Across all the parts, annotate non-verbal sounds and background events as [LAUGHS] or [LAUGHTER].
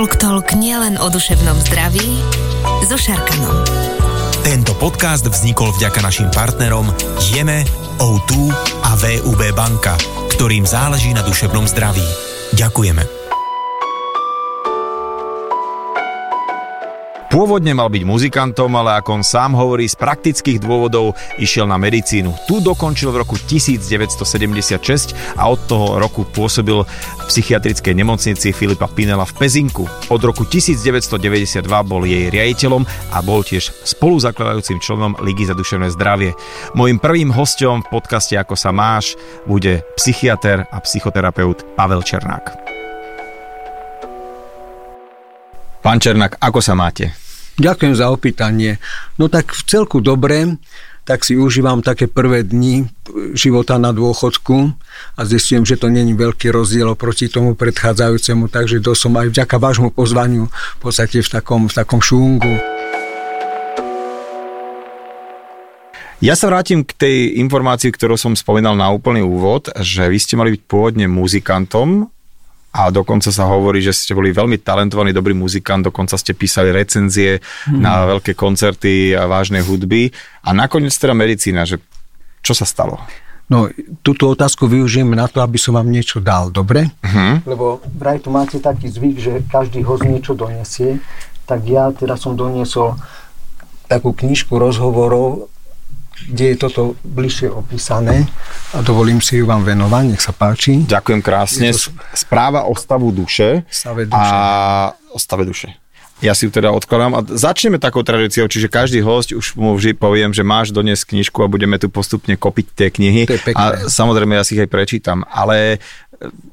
Talk Talk nielen o duševnom zdraví so Šarkanom. Tento podcast vznikol vďaka našim partnerom Jeme, O2 a VUB banka, ktorým záleží na duševnom zdraví. Ďakujeme. Pôvodne mal byť muzikantom, ale ako on sám hovorí, z praktických dôvodov išiel na medicínu. Tu dokončil v roku 1976 a od toho roku pôsobil v psychiatrickej nemocnici Filipa Pinela v Pezinku. Od roku 1992 bol jej riaditeľom a bol tiež spoluzakladajúcim členom Ligy za duševné zdravie. Mojím prvým hostom v podcaste Ako sa máš bude psychiatr a psychoterapeut Pavel Černák. Pán Černák, ako sa máte? Ďakujem za opýtanie. No tak v celku dobre, tak si užívam také prvé dni života na dôchodku a zistím, že to není veľký rozdiel oproti tomu predchádzajúcemu, takže to som aj vďaka vášmu pozvaniu v podstate v takom, v takom šungu. Ja sa vrátim k tej informácii, ktorú som spomínal na úplný úvod, že vy ste mali byť pôvodne muzikantom a dokonca sa hovorí, že ste boli veľmi talentovaný, dobrý muzikant, dokonca ste písali recenzie mm. na veľké koncerty a vážnej hudby a nakoniec teda medicína, že čo sa stalo? No, túto otázku využijem na to, aby som vám niečo dal, dobre? Uh-huh. Lebo vraj tu máte taký zvyk, že každý host niečo donesie, tak ja teda som doniesol takú knižku rozhovorov kde je toto bližšie opísané a dovolím si ju vám venovať, nech sa páči. Ďakujem krásne. To... Správa o stavu duše, stave duše. a o stave duše. Ja si ju teda odkladám a začneme takou tradíciou, čiže každý host už mu vždy poviem, že máš doniesť knižku a budeme tu postupne kopiť tie knihy. A samozrejme ja si ich aj prečítam, ale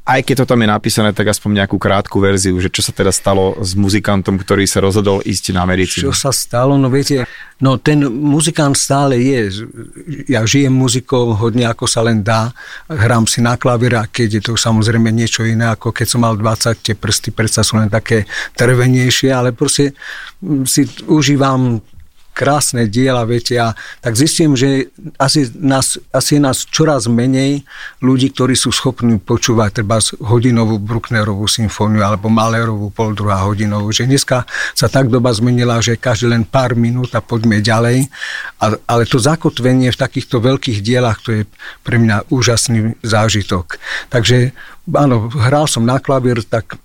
aj keď to tam je napísané, tak aspoň nejakú krátku verziu, že čo sa teda stalo s muzikantom, ktorý sa rozhodol ísť na medicínu. Čo sa stalo? No viete, no ten muzikant stále je. Ja žijem muzikou hodne ako sa len dá. Hrám si na klavír a keď je to samozrejme niečo iné, ako keď som mal 20, tie prsty predsa sú len také trvenejšie, ale proste si užívam krásne diela, viete, a tak zistím, že asi, nás, asi nás čoraz menej ľudí, ktorí sú schopní počúvať treba hodinovú Brucknerovú symfóniu alebo Malerovú pol druhá hodinovú, že dneska sa tak doba zmenila, že každý len pár minút a poďme ďalej, ale, ale to zakotvenie v takýchto veľkých dielach, to je pre mňa úžasný zážitok. Takže áno, hral som na klavír, tak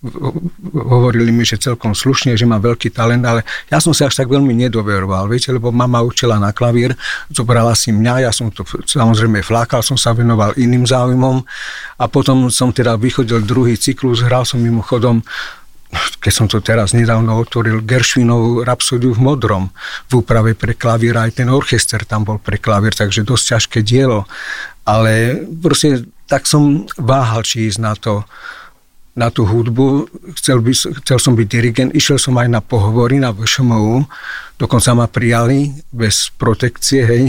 hovorili mi, že celkom slušne, že mám veľký talent, ale ja som sa až tak veľmi nedoveroval, viete, lebo mama učila na klavír, zobrala si mňa, ja som to samozrejme flákal, som sa venoval iným záujmom a potom som teda vychodil druhý cyklus, hral som mimochodom keď som to teraz nedávno otvoril, Gershwinovú rapsodiu v modrom v úprave pre klavír, aj ten orchester tam bol pre klavír, takže dosť ťažké dielo. Ale proste tak som váhal, či ísť na to, na tú hudbu. Chcel, by, chcel som byť dirigent, išiel som aj na pohovory na VŠMU, dokonca ma prijali bez protekcie, hej.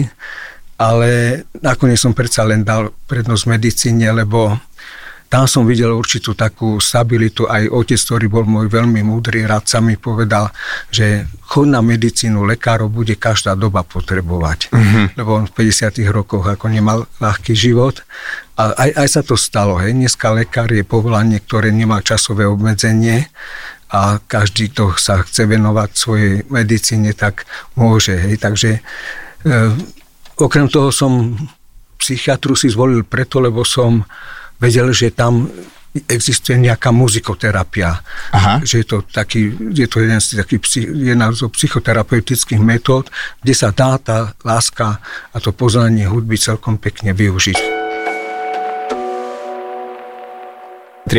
Ale nakoniec som predsa len dal prednosť medicíne, lebo tam som videl určitú takú stabilitu. Aj otec, ktorý bol môj veľmi múdry radca, mi povedal, že chod na medicínu lekárov bude každá doba potrebovať. Uh-huh. Lebo on v 50 rokoch ako nemal ľahký život. A aj, aj sa to stalo. Hej. Dneska lekár je povolanie, ktoré nemá časové obmedzenie a každý, kto sa chce venovať svojej medicíne, tak môže. Hej. Takže e, okrem toho som psychiatru si zvolil preto, lebo som vedel, že tam existuje nejaká muzikoterapia. Aha. Že je to, taký, je to jeden z takých, jedna zo psychoterapeutických metód, kde sa dá tá láska a to poznanie hudby celkom pekne využiť.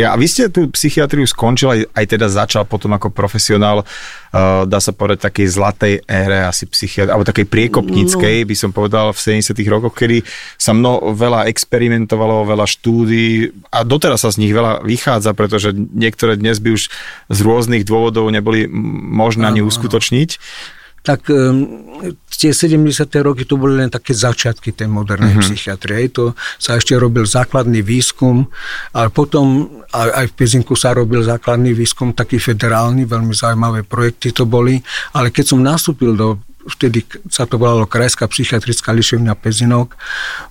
A vy ste tú psychiatriu skončil, aj, aj teda začal potom ako profesionál, uh, dá sa povedať, takej zlatej ére asi psychiatrie, alebo takej priekopníckej, no. by som povedal, v 70 rokoch, kedy sa mno veľa experimentovalo, veľa štúdí a doteraz sa z nich veľa vychádza, pretože niektoré dnes by už z rôznych dôvodov neboli možné ani uskutočniť tak um, tie 70. roky to boli len také začiatky tej modernej uh-huh. psychiatrie. To sa ešte robil základný výskum, ale potom aj, aj v Pezinku sa robil základný výskum, taký federálny, veľmi zaujímavé projekty to boli, ale keď som nastúpil do vtedy sa to volalo Krajská psychiatrická lišovňa Pezinok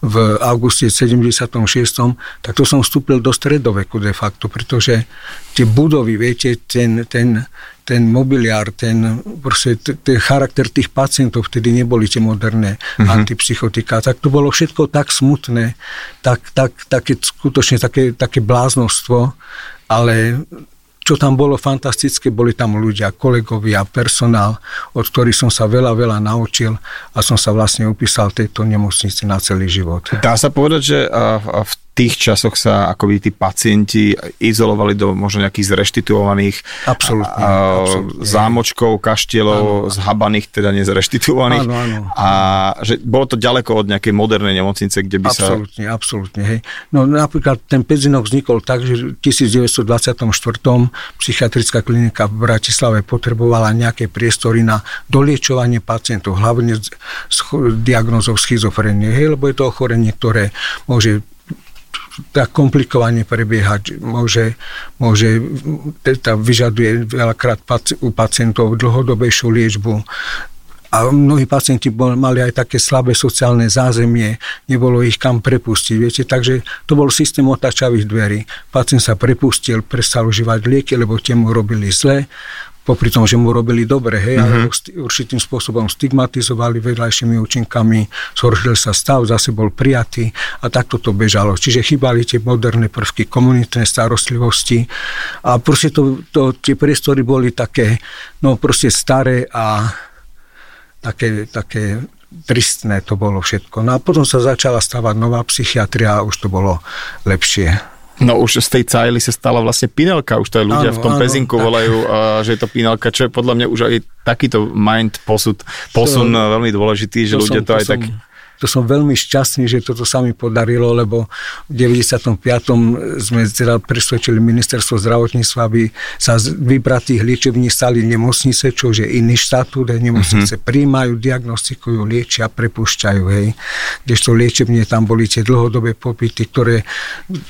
v auguste 76. tak to som vstúpil do stredoveku de facto, pretože tie budovy, viete, ten, ten, ten mobiliár, ten, proste, ten charakter tých pacientov, vtedy neboli tie moderné mm-hmm. antipsychotika, tak to bolo všetko tak smutné, tak, tak, také, skutočne také, také bláznostvo, ale čo tam bolo fantastické, boli tam ľudia, kolegovia, personál, od ktorých som sa veľa, veľa naučil a som sa vlastne upísal tejto nemocnici na celý život. Dá sa povedať, že v tých časoch sa akoby tí pacienti izolovali do možno nejakých zreštituovaných absolutne, a, absolutne. zámočkov, kaštielov, zhabaných, teda nezreštituovaných. Áno, áno. A že bolo to ďaleko od nejakej modernej nemocnice, kde by absolutne, sa... Absolutne, hej. No napríklad ten Pezinok vznikol tak, že v 1924. psychiatrická klinika v Bratislave potrebovala nejaké priestory na doliečovanie pacientov, hlavne s diagnozou schizofrenie, hej, lebo je to ochorenie, ktoré môže tak komplikovane prebiehať. Môže, môže teda vyžaduje veľakrát u pacientov dlhodobejšiu liečbu. A mnohí pacienti bol, mali aj také slabé sociálne zázemie, nebolo ich kam prepustiť. Viete? Takže to bol systém otačavých dverí. Pacient sa prepustil, prestal užívať lieky, lebo tie mu robili zle popri tom, že mu robili dobre, hej, mm-hmm. ale mhm. určitým spôsobom stigmatizovali vedľajšími účinkami, zhoršil sa stav, zase bol prijatý a takto to bežalo. Čiže chýbali tie moderné prvky komunitnej starostlivosti a proste to, to, tie priestory boli také, no proste staré a také, také tristné to bolo všetko. No a potom sa začala stavať nová psychiatria a už to bolo lepšie. No už z tej cajly sa stala vlastne Pinelka, už to aj ľudia áno, v tom áno, pezinku tak. volajú, že je to Pinelka, čo je podľa mňa už aj takýto mind posud, posun to, veľmi dôležitý, že ľudia som, to aj som, tak to som veľmi šťastný, že toto sa mi podarilo, lebo v 95. sme teda presvedčili ministerstvo zdravotníctva, aby sa z vybratých liečební stali nemocnice, čo je iný štatút, nemocnice mm-hmm. príjmajú, diagnostikujú, liečia, prepušťajú, hej. Kdežto liečebne tam boli tie dlhodobé popity, ktoré,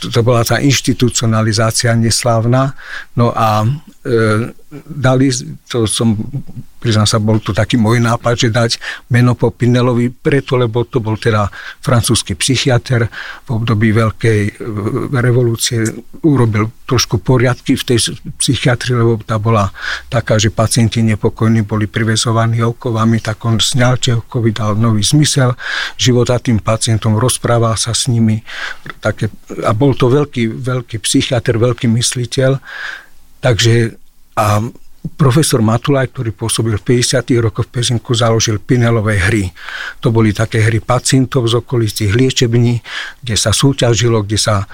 to bola tá inštitucionalizácia neslávna, no a e, dali, to som priznám sa, bol to taký môj nápad, že dať meno po Pinelovi preto, lebo to bol teda francúzsky psychiatr v období veľkej e, revolúcie, urobil trošku poriadky v tej psychiatrii, lebo tá bola taká, že pacienti nepokojní boli privezovaní okovami, tak on sňal tie okovy, dal nový zmysel života tým pacientom, rozprával sa s nimi. Také, a bol to veľký, veľký psychiatr, veľký mysliteľ, takže a profesor Matulaj, ktorý pôsobil v 50. rokoch v Pezinku, založil Pinelové hry. To boli také hry pacientov z okolitých liečební, kde sa súťažilo, kde sa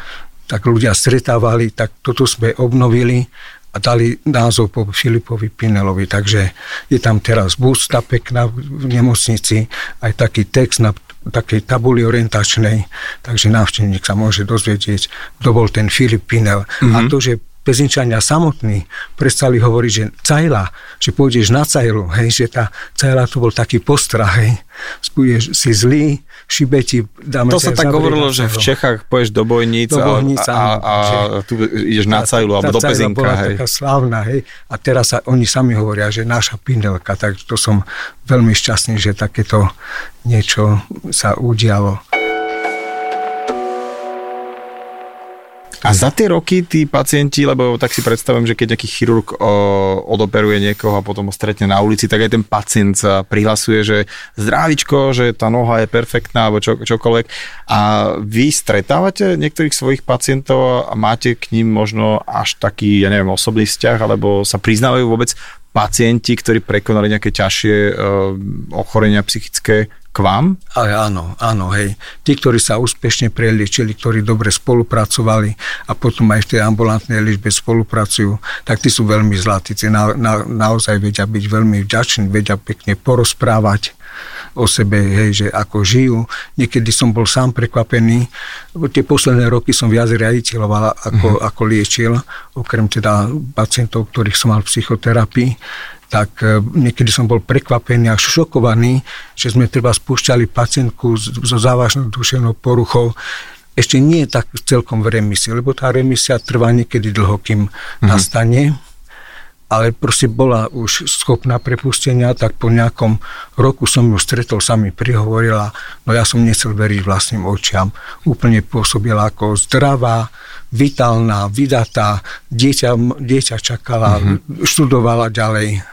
tak ľudia stretávali, tak toto sme obnovili a dali názov po Filipovi Pinelovi. Takže je tam teraz busta pekná v nemocnici, aj taký text na takej tabuli orientačnej, takže návštevník sa môže dozvedieť, kto bol ten Filip Pinel. Mm-hmm. A mhm. to, že Pezinčania samotní prestali hovoriť, že cajla, že pôjdeš na cajlu, hej, že tá cajla to bol taký postrach, hej, budeš si zlý, šibeti, dáme To sa tak hovorilo, že v Čechách pôjdeš do bojníc do bojníc, a, a, a, a tu ideš na cajlu alebo do Pezinka. bola hej. taká slávna, hej, a teraz sa oni sami hovoria, že naša pindelka, tak to som veľmi šťastný, že takéto niečo sa udialo. A za tie roky tí pacienti, lebo tak si predstavujem, že keď nejaký chirurg o, odoperuje niekoho a potom ho stretne na ulici, tak aj ten pacient sa prihlasuje, že zdravičko, že tá noha je perfektná alebo čo, čokoľvek. A vy stretávate niektorých svojich pacientov a máte k ním možno až taký, ja neviem, osobný vzťah, alebo sa priznávajú vôbec pacienti, ktorí prekonali nejaké ťažšie uh, ochorenia psychické, k vám? Ale áno, áno, hej. Tí, ktorí sa úspešne preliečili, ktorí dobre spolupracovali a potom aj v tej ambulantnej liečbe spolupracujú, tak tí sú veľmi zlatí. Tí na, na, naozaj vedia byť veľmi vďační, vedia pekne porozprávať o sebe, hej, že ako žijú. Niekedy som bol sám prekvapený. Tie posledné roky som viac riaditeľoval, ako, mm-hmm. ako liečil, okrem teda pacientov, ktorých som mal v psychoterapii tak e, niekedy som bol prekvapený a šokovaný, že sme treba spúšťali pacientku so závažnou duševnou poruchou, ešte nie je tak celkom v remisii, lebo tá remisia trvá niekedy dlho, kým mm-hmm. nastane. Ale proste bola už schopná prepustenia, tak po nejakom roku som ju stretol, sa mi prihovorila, no ja som nechcel veriť vlastným očiam. Úplne pôsobila ako zdravá, vitálna, vydatá, dieťa, dieťa čakala, mm-hmm. študovala ďalej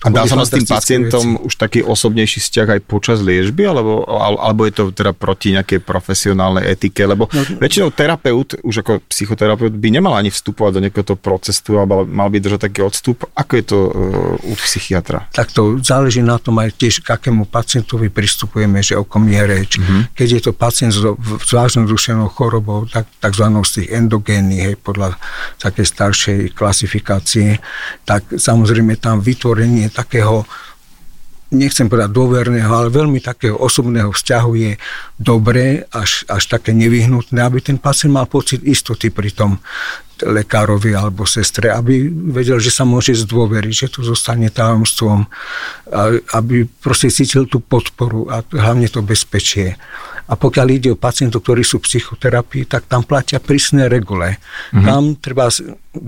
a dá sa s tým pacientom veci. už taký osobnejší vzťah aj počas liežby, alebo, alebo je to teda proti nejakej profesionálnej etike? Lebo no, väčšinou terapeut, už ako psychoterapeut, by nemal ani vstupovať do nejakého procesu, alebo mal by držať taký odstup. Ako je to uh, u psychiatra? Tak to záleží na tom aj tiež, k akému pacientovi pristupujeme, že o kom je reč. Mm-hmm. Keď je to pacient s, s vážnou duševnou chorobou, tak, takzvanou z tých endogénnych, hej, podľa takej staršej klasifikácie, tak samozrejme tam vytvorenie takého nechcem povedať dôverného, ale veľmi takého osobného vzťahu je dobré, až, až také nevyhnutné, aby ten pacient mal pocit istoty pri tom lekárovi alebo sestre, aby vedel, že sa môže zdôveriť, že to zostane tajomstvom, aby proste cítil tú podporu a hlavne to bezpečie. A pokiaľ ide o pacientov, ktorí sú v psychoterapii, tak tam platia prísne regule. Mm-hmm. Tam treba,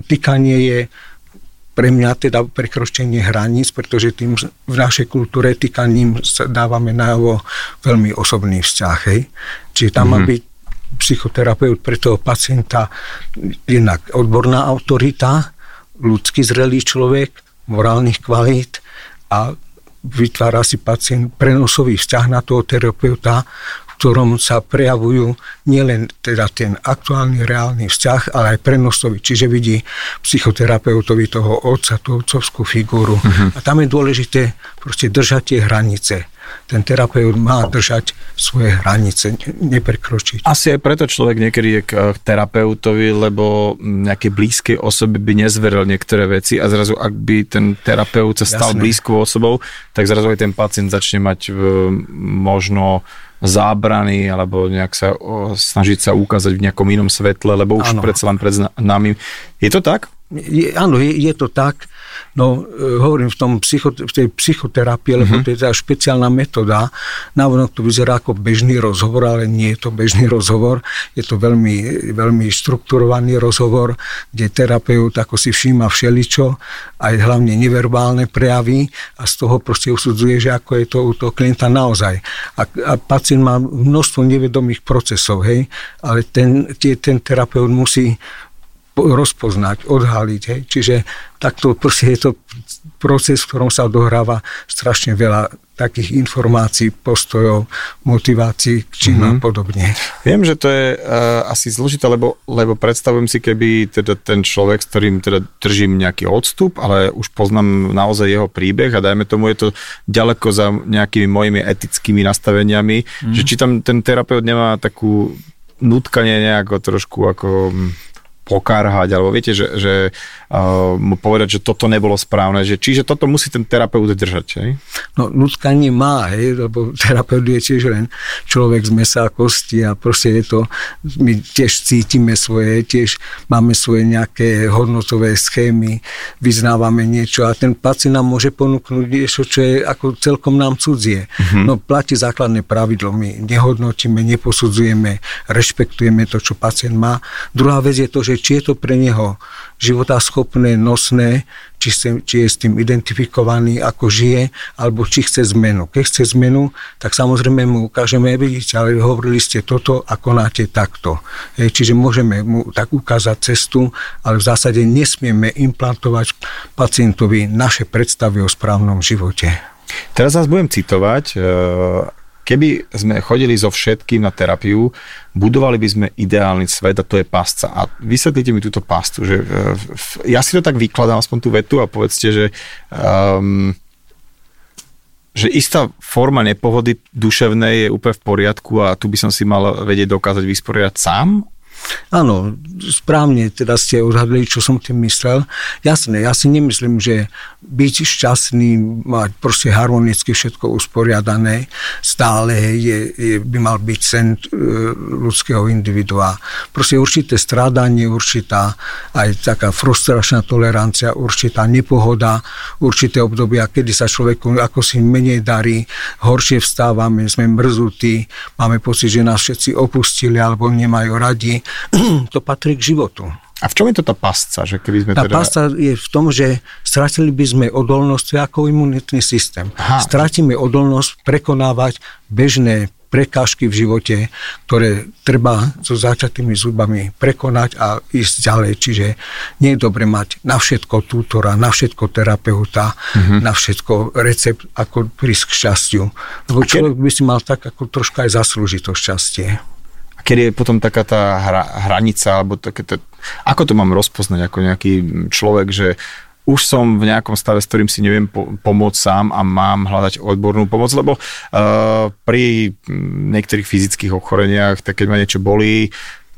týkanie je pre mňa teda prekročenie hraníc, pretože tým v našej kultúre týkaním dávame najavo veľmi osobný vzťah. Hej. Čiže tam mm-hmm. má mhm. byť psychoterapeut pre toho pacienta jednak odborná autorita, ľudský zrelý človek, morálnych kvalít a vytvára si pacient prenosový vzťah na toho terapeuta, ktorom sa prejavujú nielen teda ten aktuálny reálny vzťah, ale aj prenosový. Čiže vidí psychoterapeutovi toho otca, tú otcovskú figúru. Uh-huh. A tam je dôležité proste držať tie hranice ten terapeut má držať svoje hranice, neprekročiť. Asi aj preto človek niekedy je k terapeutovi, lebo nejaké blízkej osobe by nezveril niektoré veci a zrazu ak by ten terapeut sa stal Jasné. blízkou osobou, tak zrazu aj ten pacient začne mať možno zábrany alebo nejak sa o, snažiť sa ukázať v nejakom inom svetle, lebo už predsa len pred nami. Je to tak? Je, áno, je, je to tak. No, e, hovorím v, tom psycho, v tej psychoterapii, lebo mm-hmm. to je teda špeciálna metóda. Návonok to vyzerá ako bežný rozhovor, ale nie je to bežný rozhovor. Je to veľmi, veľmi štrukturovaný rozhovor, kde terapeut ako si všíma všeličo, aj hlavne neverbálne prejavy a z toho proste usudzuje, že ako je to u toho klienta naozaj. A, a pacient má množstvo nevedomých procesov, hej, ale ten, tie, ten terapeut musí rozpoznať, odhaliť. Hej. Čiže takto proste je to proces, v ktorom sa dohráva strašne veľa takých informácií, postojov, motivácií k činu mm-hmm. a podobne. Viem, že to je uh, asi zložité, lebo, lebo predstavujem si, keby teda ten človek, s ktorým teda držím nejaký odstup, ale už poznám naozaj jeho príbeh a dajme tomu, je to ďaleko za nejakými mojimi etickými nastaveniami, mm. že či tam ten terapeut nemá takú nutkanie nejako trošku ako pokárhať, alebo viete, že, že uh, mu povedať, že toto nebolo správne, že, čiže toto musí ten terapeut držať, hej? No, nutkanie má, hej, lebo [LAUGHS] terapeut je tiež len človek z mesa a kosti a proste je to, my tiež cítime svoje, tiež máme svoje nejaké hodnotové schémy, vyznávame niečo a ten pacient nám môže ponúknuť niečo, čo je ako celkom nám cudzie. Mm-hmm. No, platí základné pravidlo, my nehodnotíme, neposudzujeme, rešpektujeme to, čo pacient má. Druhá vec je to, že či je to pre neho životaschopné, nosné, či, chce, či je s tým identifikovaný, ako žije, alebo či chce zmenu. Keď chce zmenu, tak samozrejme mu ukážeme, vidíte, ale hovorili ste toto a konáte takto. Hej, čiže môžeme mu tak ukázať cestu, ale v zásade nesmieme implantovať pacientovi naše predstavy o správnom živote. Teraz vás budem citovať e, Keby sme chodili so všetkým na terapiu, budovali by sme ideálny svet a to je pásca. A vysvetlite mi túto pastu, že ja si to tak vykladám, aspoň tú vetu a povedzte, že um, že istá forma nepohody duševnej je úplne v poriadku a tu by som si mal vedieť dokázať vysporiadať sám Áno, správne teda ste odhadli, čo som tým myslel. Jasné, ja si nemyslím, že byť šťastný, mať proste harmonicky všetko usporiadané, stále je, je, by mal byť sen e, ľudského individua. Proste určité strádanie, určitá aj taká frustračná tolerancia, určitá nepohoda, určité obdobia, kedy sa človeku ako si menej darí, horšie vstávame, sme mrzutí, máme pocit, že nás všetci opustili alebo nemajú radi [CLEARS THROAT] to patrí k životu. A v čom je to tá pasca? Že keby sme tá teda... pasca je v tom, že stratili by sme odolnosť, ako imunitný systém. Aha. Stratíme odolnosť prekonávať bežné prekážky v živote, ktoré treba so začatými zubami prekonať a ísť ďalej. Čiže nie je dobre mať na všetko tútora, na všetko terapeuta, mm-hmm. na všetko recept, ako prísť k šťastiu. Lebo človek by si mal tak ako troška aj zaslúžiť to šťastie. Kedy je potom taká tá hra, hranica, alebo také to, ako to mám rozpoznať ako nejaký človek, že už som v nejakom stave, s ktorým si neviem po- pomôcť sám a mám hľadať odbornú pomoc, lebo uh, pri niektorých fyzických ochoreniach, tak keď ma niečo bolí,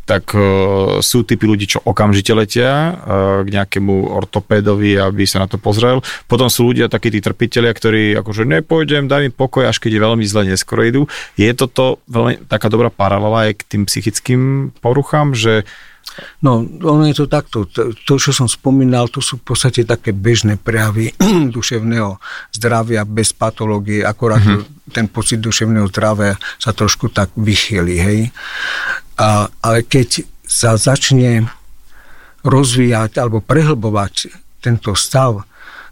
tak uh, sú typy ľudí, čo okamžite letia uh, k nejakému ortopédovi, aby sa na to pozrel. Potom sú ľudia, takí tí trpitelia, ktorí akože nepôjdem, daj mi pokoj, až keď je veľmi zle, neskoro idú. Je toto veľmi taká dobrá paralela aj k tým psychickým poruchám, že No, ono je to takto. To, čo som spomínal, to sú v podstate také bežné prejavy [CLEARS THROAT] duševného zdravia bez patológie, akorát mm-hmm. ten pocit duševného zdravia sa trošku tak vychýli, hej. A, ale keď sa začne rozvíjať alebo prehlbovať tento stav,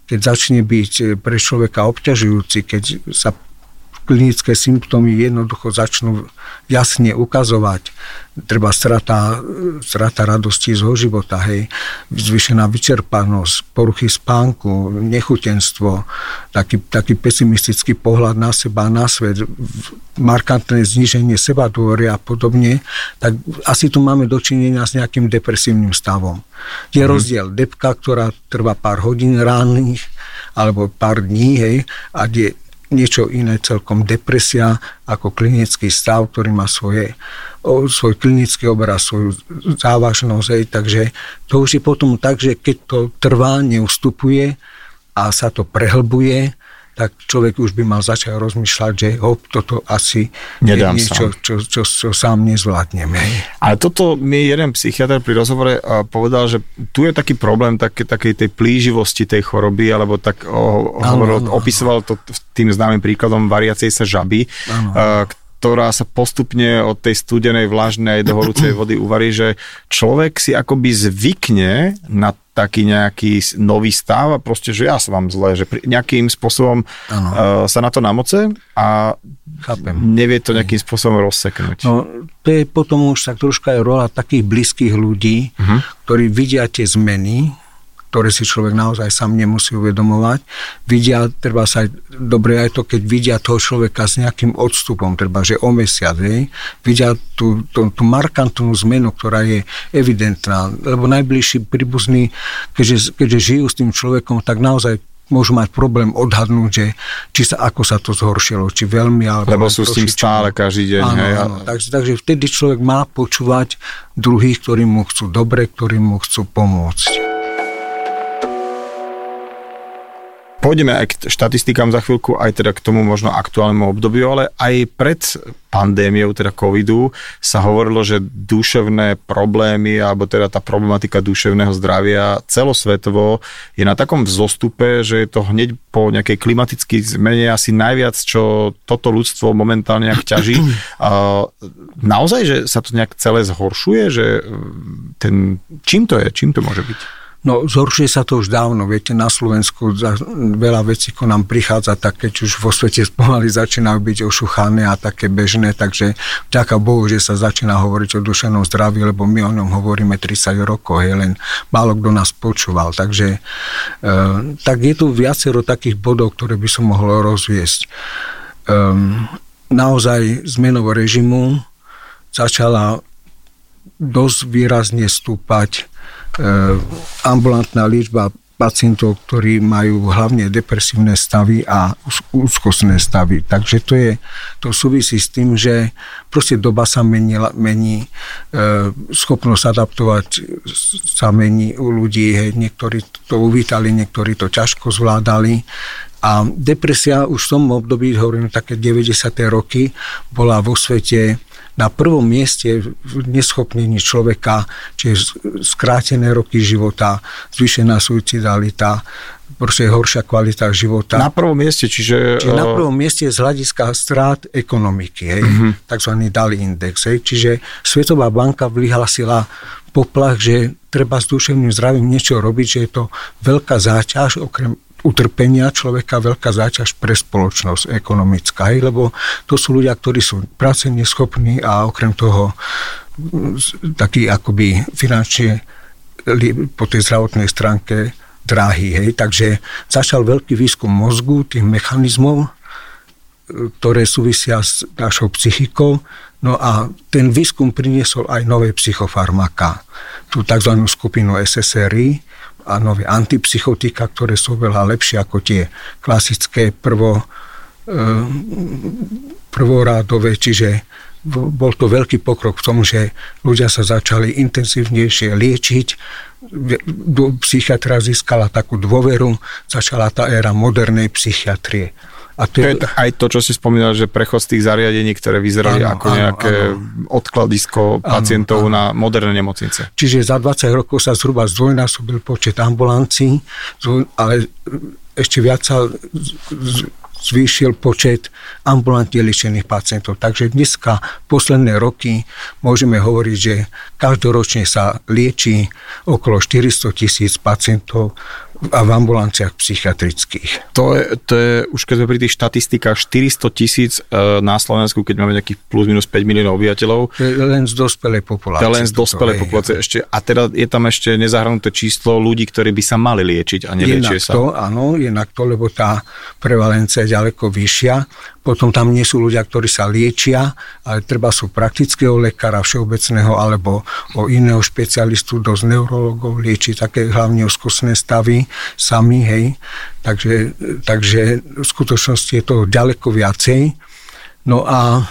keď začne byť pre človeka obťažujúci, keď sa klinické symptómy jednoducho začnú jasne ukazovať. Treba strata, strata radosti zo života, hej, zvyšená vyčerpanosť, poruchy spánku, nechutenstvo, taký, taký pesimistický pohľad na seba, na svet, markantné zníženie seba a podobne, tak asi tu máme dočinenia s nejakým depresívnym stavom. Je mm. rozdiel depka, ktorá trvá pár hodín ránnych, alebo pár dní, hej, a je niečo iné celkom depresia ako klinický stav, ktorý má svoje, svoj klinický obraz, svoju závažnosť. Hej. Takže to už je potom tak, že keď to trvá, neustupuje a sa to prehlbuje, tak človek už by mal začať rozmýšľať, že hop, toto asi Nedám je niečo, čo, čo, čo, čo sám nezvládneme. Ale toto mi jeden psychiatr pri rozhovore povedal, že tu je taký problém také, takej tej plíživosti tej choroby, alebo tak o, hovoril, ano, ano, opisoval to tým známym príkladom variacej sa žaby, ano ktorá sa postupne od tej studenej, vlažnej do horúcej [CLEARS THROAT] vody uvarí, že človek si akoby zvykne na taký nejaký nový stav a proste, že ja sa vám zle, že nejakým spôsobom uh, sa na to namoce a Chápem. nevie to nejakým spôsobom rozseknúť. No, to je potom už tak troška aj rola takých blízkych ľudí, uh-huh. ktorí vidia tie zmeny, ktoré si človek naozaj sám nemusí uvedomovať. Vidia, treba sa aj, dobre aj to, keď vidia toho človeka s nejakým odstupom, treba, že o mesiac, hej, vidia tú, tú, tú markantnú zmenu, ktorá je evidentná, lebo najbližší príbuzní, keďže, keďže žijú s tým človekom, tak naozaj môžu mať problém odhadnúť, že či sa, ako sa to zhoršilo, či veľmi, alebo... Lebo sú s tým stále každý deň. Áno, hej, áno. Takže, takže vtedy človek má počúvať druhých, ktorí mu chcú dobre, ktorí mu chcú pomôcť. Pôjdeme aj k štatistikám za chvíľku, aj teda k tomu možno aktuálnemu obdobiu, ale aj pred pandémiou, teda covidu, sa hovorilo, že duševné problémy, alebo teda tá problematika duševného zdravia celosvetovo je na takom vzostupe, že je to hneď po nejakej klimatickej zmene asi najviac, čo toto ľudstvo momentálne nejak ťaží. Naozaj, že sa to nejak celé zhoršuje, že ten, čím to je, čím to môže byť? No, zhoršuje sa to už dávno. Viete, na Slovensku za veľa vecí, ako nám prichádza, také, či už vo svete [LAUGHS] pomaly začínajú byť ošuchané a také bežné, takže vďaka Bohu, že sa začína hovoriť o dušenom zdraví, lebo my o ňom hovoríme 30 rokov, je len málo kto nás počúval. Takže e, tak je tu viacero takých bodov, ktoré by som mohol rozviesť. E, naozaj zmenou režimu začala dosť výrazne stúpať ambulantná liečba pacientov, ktorí majú hlavne depresívne stavy a úzkostné stavy. Takže to, je, to súvisí s tým, že proste doba sa mení, mení e, schopnosť adaptovať sa mení u ľudí. Hej, niektorí to uvítali, niektorí to ťažko zvládali. A depresia už v tom období, hovorím také 90. roky, bola vo svete na prvom mieste neschopnení človeka, čiže skrátené roky života, zvýšená suicidalita, proste horšia kvalita života. Na prvom mieste, čiže... Čiže na prvom mieste z hľadiska strát ekonomiky, hej, uh-huh. takzvaný DALI index. Hej. Čiže Svetová banka vyhlasila poplach, že treba s duševným zdravím niečo robiť, že je to veľká záťaž, okrem utrpenia človeka veľká záťaž pre spoločnosť ekonomická, hej, lebo to sú ľudia, ktorí sú práce neschopní a okrem toho taký akoby finančne po tej zdravotnej stránke dráhy. Hej. Takže začal veľký výskum mozgu, tých mechanizmov, ktoré súvisia s našou psychikou. No a ten výskum priniesol aj nové psychofarmaka, tú tzv. skupinu SSRI a nové antipsychotika, ktoré sú veľa lepšie ako tie klasické prvo, e, prvorádové, čiže bol to veľký pokrok v tom, že ľudia sa začali intenzívnejšie liečiť, psychiatra získala takú dôveru, začala tá éra modernej psychiatrie. A to, je aj to, čo si spomínal, že prechod z tých zariadení, ktoré vyzerali áno, ako nejaké áno. odkladisko pacientov áno, áno. na moderné nemocnice. Čiže za 20 rokov sa zhruba zdvojnásobil počet ambulancií, ale ešte viac sa zvýšil počet ambulantne liečených pacientov. Takže dneska, posledné roky, môžeme hovoriť, že každoročne sa lieči okolo 400 tisíc pacientov a v ambulanciách psychiatrických. To je, to je už keď sme pri tých štatistikách 400 tisíc e, na Slovensku, keď máme nejakých plus minus 5 miliónov obyvateľov. Len z dospelej populácie. Len z dospelej populácie. Ešte, a teda je tam ešte nezahrnuté číslo ľudí, ktorí by sa mali liečiť a neliečie sa. to, áno, jednak to, lebo tá prevalencia je ďaleko vyššia. Potom tam nie sú ľudia, ktorí sa liečia, ale treba sú praktického lekára všeobecného alebo o iného špecialistu, dosť neurologov lieči také hlavne skosné stavy sami, hej. Takže, takže v skutočnosti je to ďaleko viacej. No a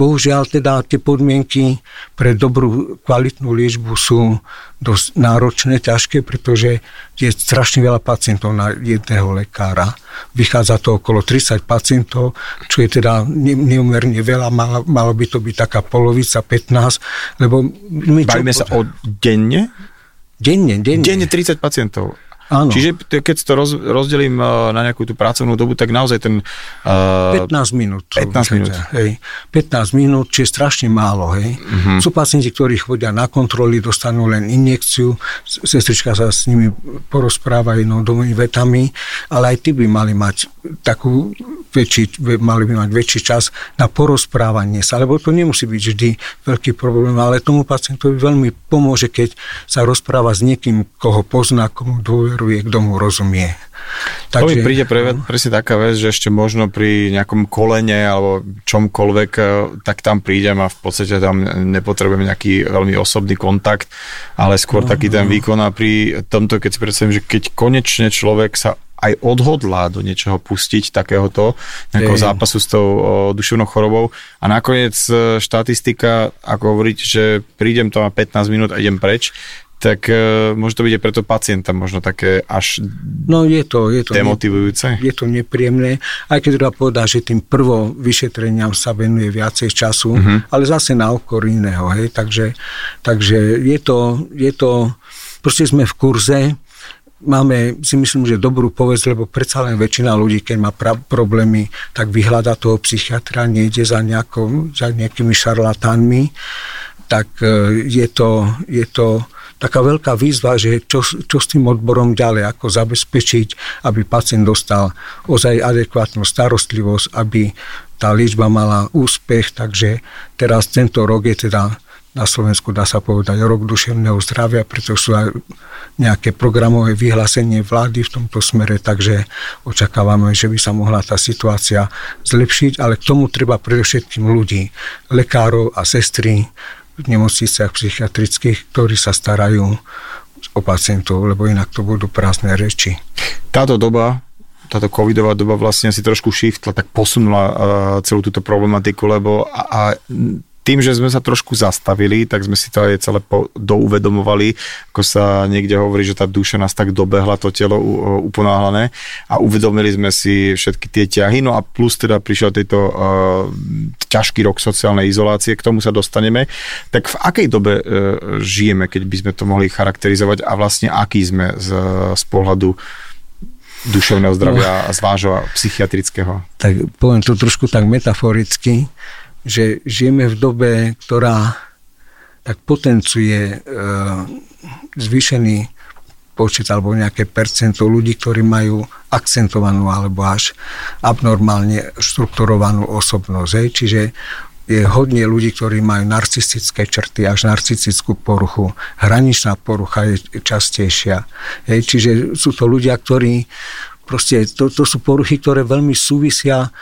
Bohužiaľ teda tie podmienky pre dobrú kvalitnú liečbu sú dosť náročné, ťažké, pretože je strašne veľa pacientov na jedného lekára. Vychádza to okolo 30 pacientov, čo je teda neumerne veľa, malo, malo by to byť taká polovica, 15, lebo my Bavíme sa o denne? Denne, denne. Denne 30 pacientov. Áno. Čiže keď to roz, rozdelím uh, na nejakú tú pracovnú dobu, tak naozaj ten... Uh, 15 minút. 15 minút. Hej. 15 minút, čiže strašne málo. Hej. Uh-huh. Sú pacienti, ktorí chodia na kontroly, dostanú len injekciu, sestrička sa s nimi porozpráva jednoduchými vetami, ale aj tí by mali mať takú väčší, mali by mať väčší čas na porozprávanie sa, lebo to nemusí byť vždy veľký problém, ale tomu pacientovi veľmi pomôže, keď sa rozpráva s niekým, koho pozná, komu dôveruje dôveruje, kto mu rozumie. Takže, to mi príde pre, no. presne taká vec, že ešte možno pri nejakom kolene alebo čomkoľvek, e, tak tam prídem a v podstate tam nepotrebujem nejaký veľmi osobný kontakt, ale skôr no, taký ten no. výkon a pri tomto, keď si predstavím, že keď konečne človek sa aj odhodlá do niečoho pustiť takéhoto nejakého zápasu s tou o, duševnou chorobou a nakoniec e, štatistika, ako hovoriť, že prídem to na 15 minút a idem preč, tak uh, môže to byť aj preto pacienta možno také až no je to, je to demotivujúce. Ne, je to nepríjemné, aj keď treba povedať, že tým prvo vyšetreniam sa venuje viacej času, uh-huh. ale zase na okor iného, hej, takže, takže je to, je to, proste sme v kurze, máme, si myslím, že dobrú povesť, lebo predsa len väčšina ľudí, keď má pra- problémy, tak vyhľada toho psychiatra, nejde za, nejakou, za nejakými šarlatánmi, tak e, je to, je to taká veľká výzva, že čo, čo s tým odborom ďalej, ako zabezpečiť, aby pacient dostal ozaj adekvátnu starostlivosť, aby tá liečba mala úspech, takže teraz tento rok je teda na Slovensku dá sa povedať rok duševného zdravia, preto sú aj nejaké programové vyhlásenie vlády v tomto smere, takže očakávame, že by sa mohla tá situácia zlepšiť, ale k tomu treba predovšetkým ľudí, lekárov a sestry, nemocniciach psychiatrických, ktorí sa starajú o pacientov, lebo inak to budú prázdne reči. Táto doba táto covidová doba vlastne si trošku shiftla, tak posunula uh, celú túto problematiku, lebo a, a tým, že sme sa trošku zastavili, tak sme si to aj celé po, douvedomovali, ako sa niekde hovorí, že tá duša nás tak dobehla, to telo uponáhlané. A uvedomili sme si všetky tie ťahy, no a plus teda prišiel tejto uh, ťažký rok sociálnej izolácie, k tomu sa dostaneme. Tak v akej dobe uh, žijeme, keď by sme to mohli charakterizovať? A vlastne aký sme z, z pohľadu duševného zdravia no, z vášho psychiatrického? Tak poviem to trošku tak metaforicky, že žijeme v dobe, ktorá tak potencuje e, zvýšený počet alebo nejaké percento ľudí, ktorí majú akcentovanú alebo až abnormálne štrukturovanú osobnosť. Hej. Čiže je hodne ľudí, ktorí majú narcistické črty, až narcistickú poruchu. Hraničná porucha je častejšia. Hej. Čiže sú to ľudia, ktorí proste to, to sú poruchy, ktoré veľmi súvisia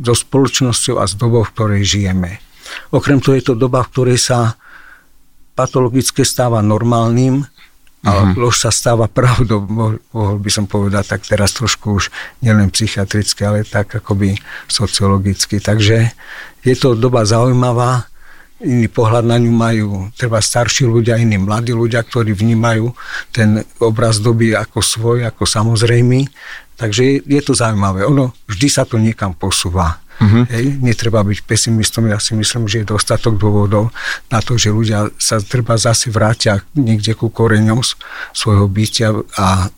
so spoločnosťou a s dobou, v ktorej žijeme. Okrem toho je to doba, v ktorej sa patologické stáva normálnym a uh-huh. lož sa stáva pravdou, mohol by som povedať, tak teraz trošku už nielen psychiatricky, ale tak akoby sociologicky. Takže je to doba zaujímavá, iný pohľad na ňu majú treba starší ľudia, iní mladí ľudia, ktorí vnímajú ten obraz doby ako svoj, ako samozrejmý. Takže je, je to zaujímavé. Ono vždy sa to niekam posúva. Uh-huh. Hej, netreba byť pesimistom, ja si myslím, že je dostatok dôvodov na to, že ľudia sa treba zase vrátia niekde ku koreňom svojho bytia a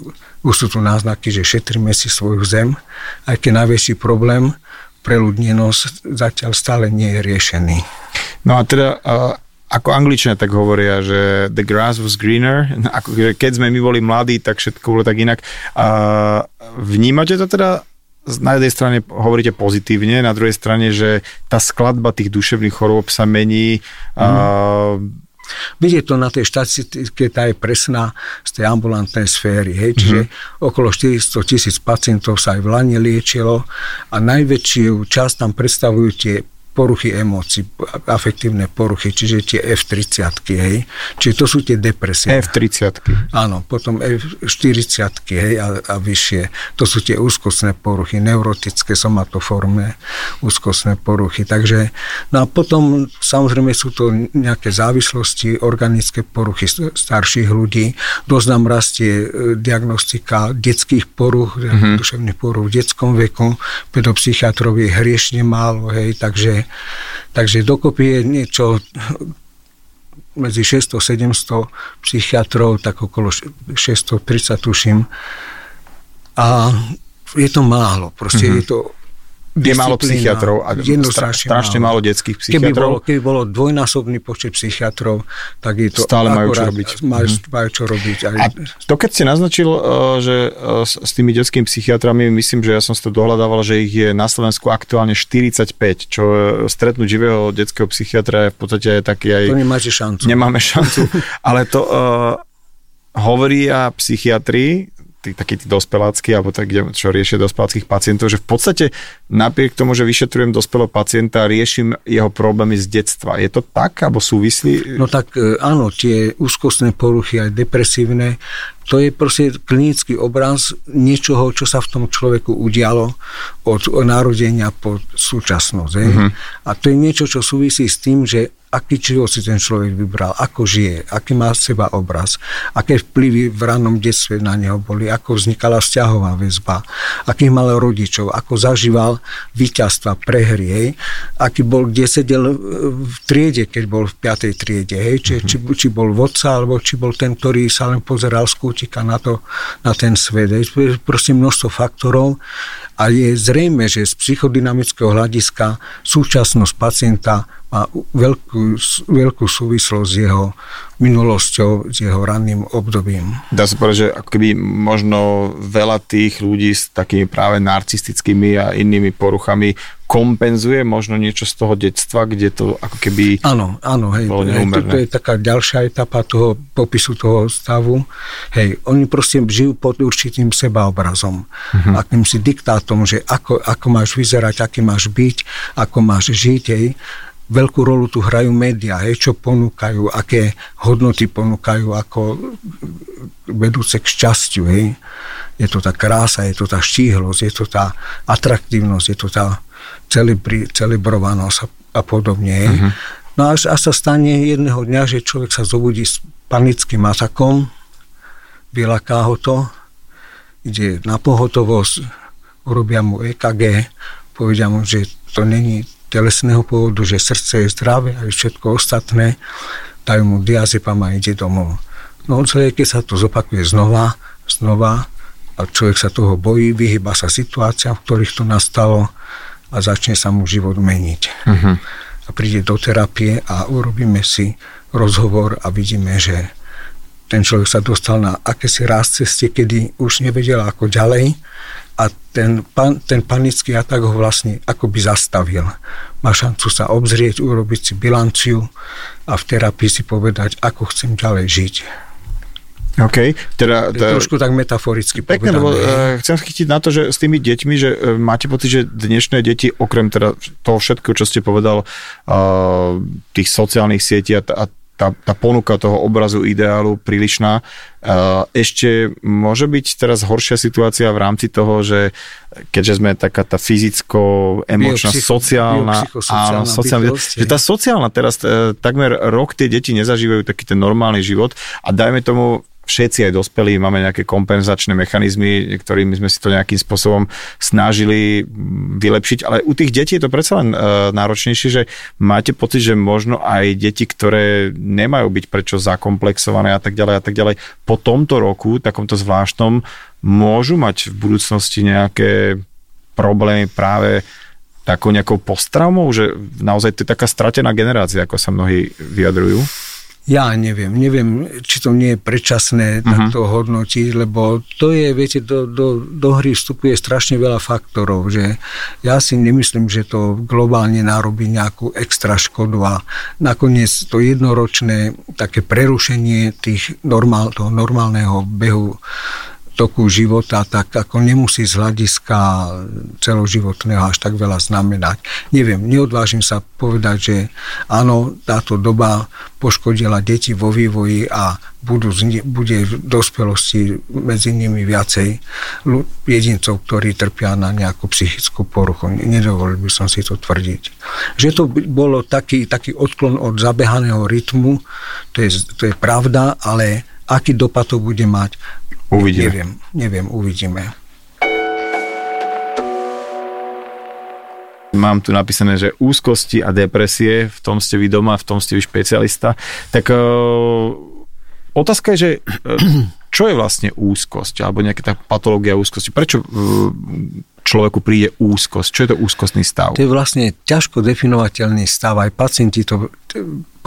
už sú tu náznaky, že šetríme si svoju zem, aj keď najväčší problém preľudnenosť zatiaľ stále nie je riešený. No a teda ako angličania tak hovoria, že the grass was greener, [LAUGHS] ako keď sme my boli mladí, tak všetko bolo tak inak. A vnímate to teda na jednej strane hovoríte pozitívne, na druhej strane, že tá skladba tých duševných chorôb sa mení. Mm. A... Vidieť to na tej štatistike, tá je presná z tej ambulantnej sféry. Hej? Čiže mm-hmm. okolo 400 tisíc pacientov sa aj v Lani liečilo a najväčšiu časť tam predstavujú tie poruchy emócií, afektívne poruchy, čiže tie F30, hej. Čiže to sú tie depresie. F30. Áno, potom F40, hej, a, a vyššie. To sú tie úzkostné poruchy, neurotické, somatoformné úzkostné poruchy. Takže, no a potom samozrejme sú to nejaké závislosti, organické poruchy starších ľudí. Dosť nám rastie e, diagnostika detských poruch, mm-hmm. duševných poruch v detskom veku. Pedopsychiatrov je hriešne málo, hej, takže Takže dokopy je niečo medzi 600-700 psychiatrov, tak okolo 630 tuším. A je to málo, proste mm-hmm. je to je málo psychiatrov a strašne, strašne málo. málo detských psychiatrov. Keby bolo, keby bolo dvojnásobný počet psychiatrov, tak je to Stále majú čo robiť. Majú, mhm. majú čo robiť. Aj... A to keď si naznačil, eh, že eh, s tými detskými psychiatrami, myslím, že ja som si to dohľadával, že ich je na Slovensku aktuálne 45, čo stretnúť živého detského psychiatra je v podstate taký aj... To nemáte šancu. Nemáme šancu, [LAUGHS] ale to hovoria psychiatri, tí, takí tí dospelácky, alebo tak, čo riešia dospeláckých pacientov, že v podstate napriek tomu, že vyšetrujem dospelého pacienta, riešim jeho problémy z detstva. Je to tak, alebo súvislí? No tak e, áno, tie úzkostné poruchy, aj depresívne, to je proste klinický obraz niečoho, čo sa v tom človeku udialo od narodenia po súčasnosť. Mm-hmm. A to je niečo, čo súvisí s tým, že aký život si ten človek vybral, ako žije, aký má seba obraz, aké vplyvy v rannom detstve na neho boli, ako vznikala vzťahová väzba, akých mal rodičov, ako zažíval víťazstva, prehry, hej, aký bol, kde sedel v triede, keď bol v piatej triede, hej, či, mm-hmm. či, či bol vodca, alebo či bol ten, ktorý sa len pozeral z kútika na, to, na ten svet. Hej. Proste množstvo faktorov a je zrejme, že z psychodynamického hľadiska súčasnosť pacienta má veľkú, veľkú súvislosť s jeho minulosťou, s jeho ranným obdobím. Dá sa povedať, že ako keby možno veľa tých ľudí s takými práve narcistickými a inými poruchami kompenzuje možno niečo z toho detstva, kde to ako keby Áno, áno, hej, hej to, to je taká ďalšia etapa toho popisu toho stavu. Hej, oni proste žijú pod určitým sebaobrazom, uh-huh. akýmsi diktátom, že ako, ako máš vyzerať, aký máš byť, ako máš žiť, hej veľkú rolu tu hrajú médiá, hej, čo ponúkajú, aké hodnoty ponúkajú ako vedúce k šťastiu. Hej. Je to tá krása, je to tá štíhlosť, je to tá atraktívnosť, je to tá celebri, celebrovanosť a, a podobne. Hej. Uh-huh. No až, až sa stane jedného dňa, že človek sa zobudí s panickým atakom, vylaká ho to, ide na pohotovosť, urobia mu EKG, povedia mu, že to není telesného pôvodu, že srdce je zdravé a všetko ostatné, dajú mu diazepam a ide domov. No celé, keď sa to zopakuje znova, znova, a človek sa toho bojí, vyhyba sa situáciám, v ktorých to nastalo a začne sa mu život meniť. Uh-huh. A príde do terapie a urobíme si rozhovor a vidíme, že ten človek sa dostal na akési raz ceste, kedy už nevedel ako ďalej a ten, pan, ten panický atak ho vlastne akoby zastavil. Má šancu sa obzrieť, urobiť si bilanciu a v terapii si povedať, ako chcem ďalej žiť. OK. Teda, teda, trošku tak metaforicky pekne, lebo uh, chcem chytiť na to, že s tými deťmi, že uh, máte pocit, že dnešné deti, okrem teda toho všetkého, čo ste povedal, uh, tých sociálnych sietí a, a tá, tá ponuka toho obrazu ideálu prílišná. Ešte môže byť teraz horšia situácia v rámci toho, že keďže sme taká tá fyzicko, emočná, sociálna, áno, sociálna, že tá sociálna teraz e, takmer rok tie deti nezažívajú taký ten normálny život a dajme tomu všetci aj dospelí máme nejaké kompenzačné mechanizmy, ktorými sme si to nejakým spôsobom snažili vylepšiť, ale u tých detí je to predsa len uh, náročnejšie, že máte pocit, že možno aj deti, ktoré nemajú byť prečo zakomplexované a tak ďalej a tak ďalej, po tomto roku, takomto zvláštnom, môžu mať v budúcnosti nejaké problémy práve takou nejakou posttraumou, že naozaj to je taká stratená generácia, ako sa mnohí vyjadrujú? Ja neviem, neviem, či to nie je predčasné uh-huh. takto hodnotiť, lebo to je, viete, do, do, do hry vstupuje strašne veľa faktorov, že ja si nemyslím, že to globálne narobí nejakú extra škodu a nakoniec to jednoročné také prerušenie tých normál, toho normálneho behu toku života, tak ako nemusí z hľadiska celoživotného až tak veľa znamenať. Neviem, neodvážim sa povedať, že áno, táto doba poškodila deti vo vývoji a budú, bude v dospelosti medzi nimi viacej jedincov, ktorí trpia na nejakú psychickú poruchu. Nedovolil by som si to tvrdiť. Že to bolo taký, taký odklon od zabehaného rytmu, to je, to je pravda, ale aký dopad to bude mať, Uvidíme. Neviem, neviem, uvidíme. Mám tu napísané, že úzkosti a depresie, v tom ste vy doma, v tom ste vy špecialista. Tak uh, otázka je, že uh, čo je vlastne úzkosť, alebo nejaká tá patológia úzkosti? Prečo uh, človeku príde úzkosť? Čo je to úzkostný stav? To je vlastne ťažko definovateľný stav. Aj pacienti to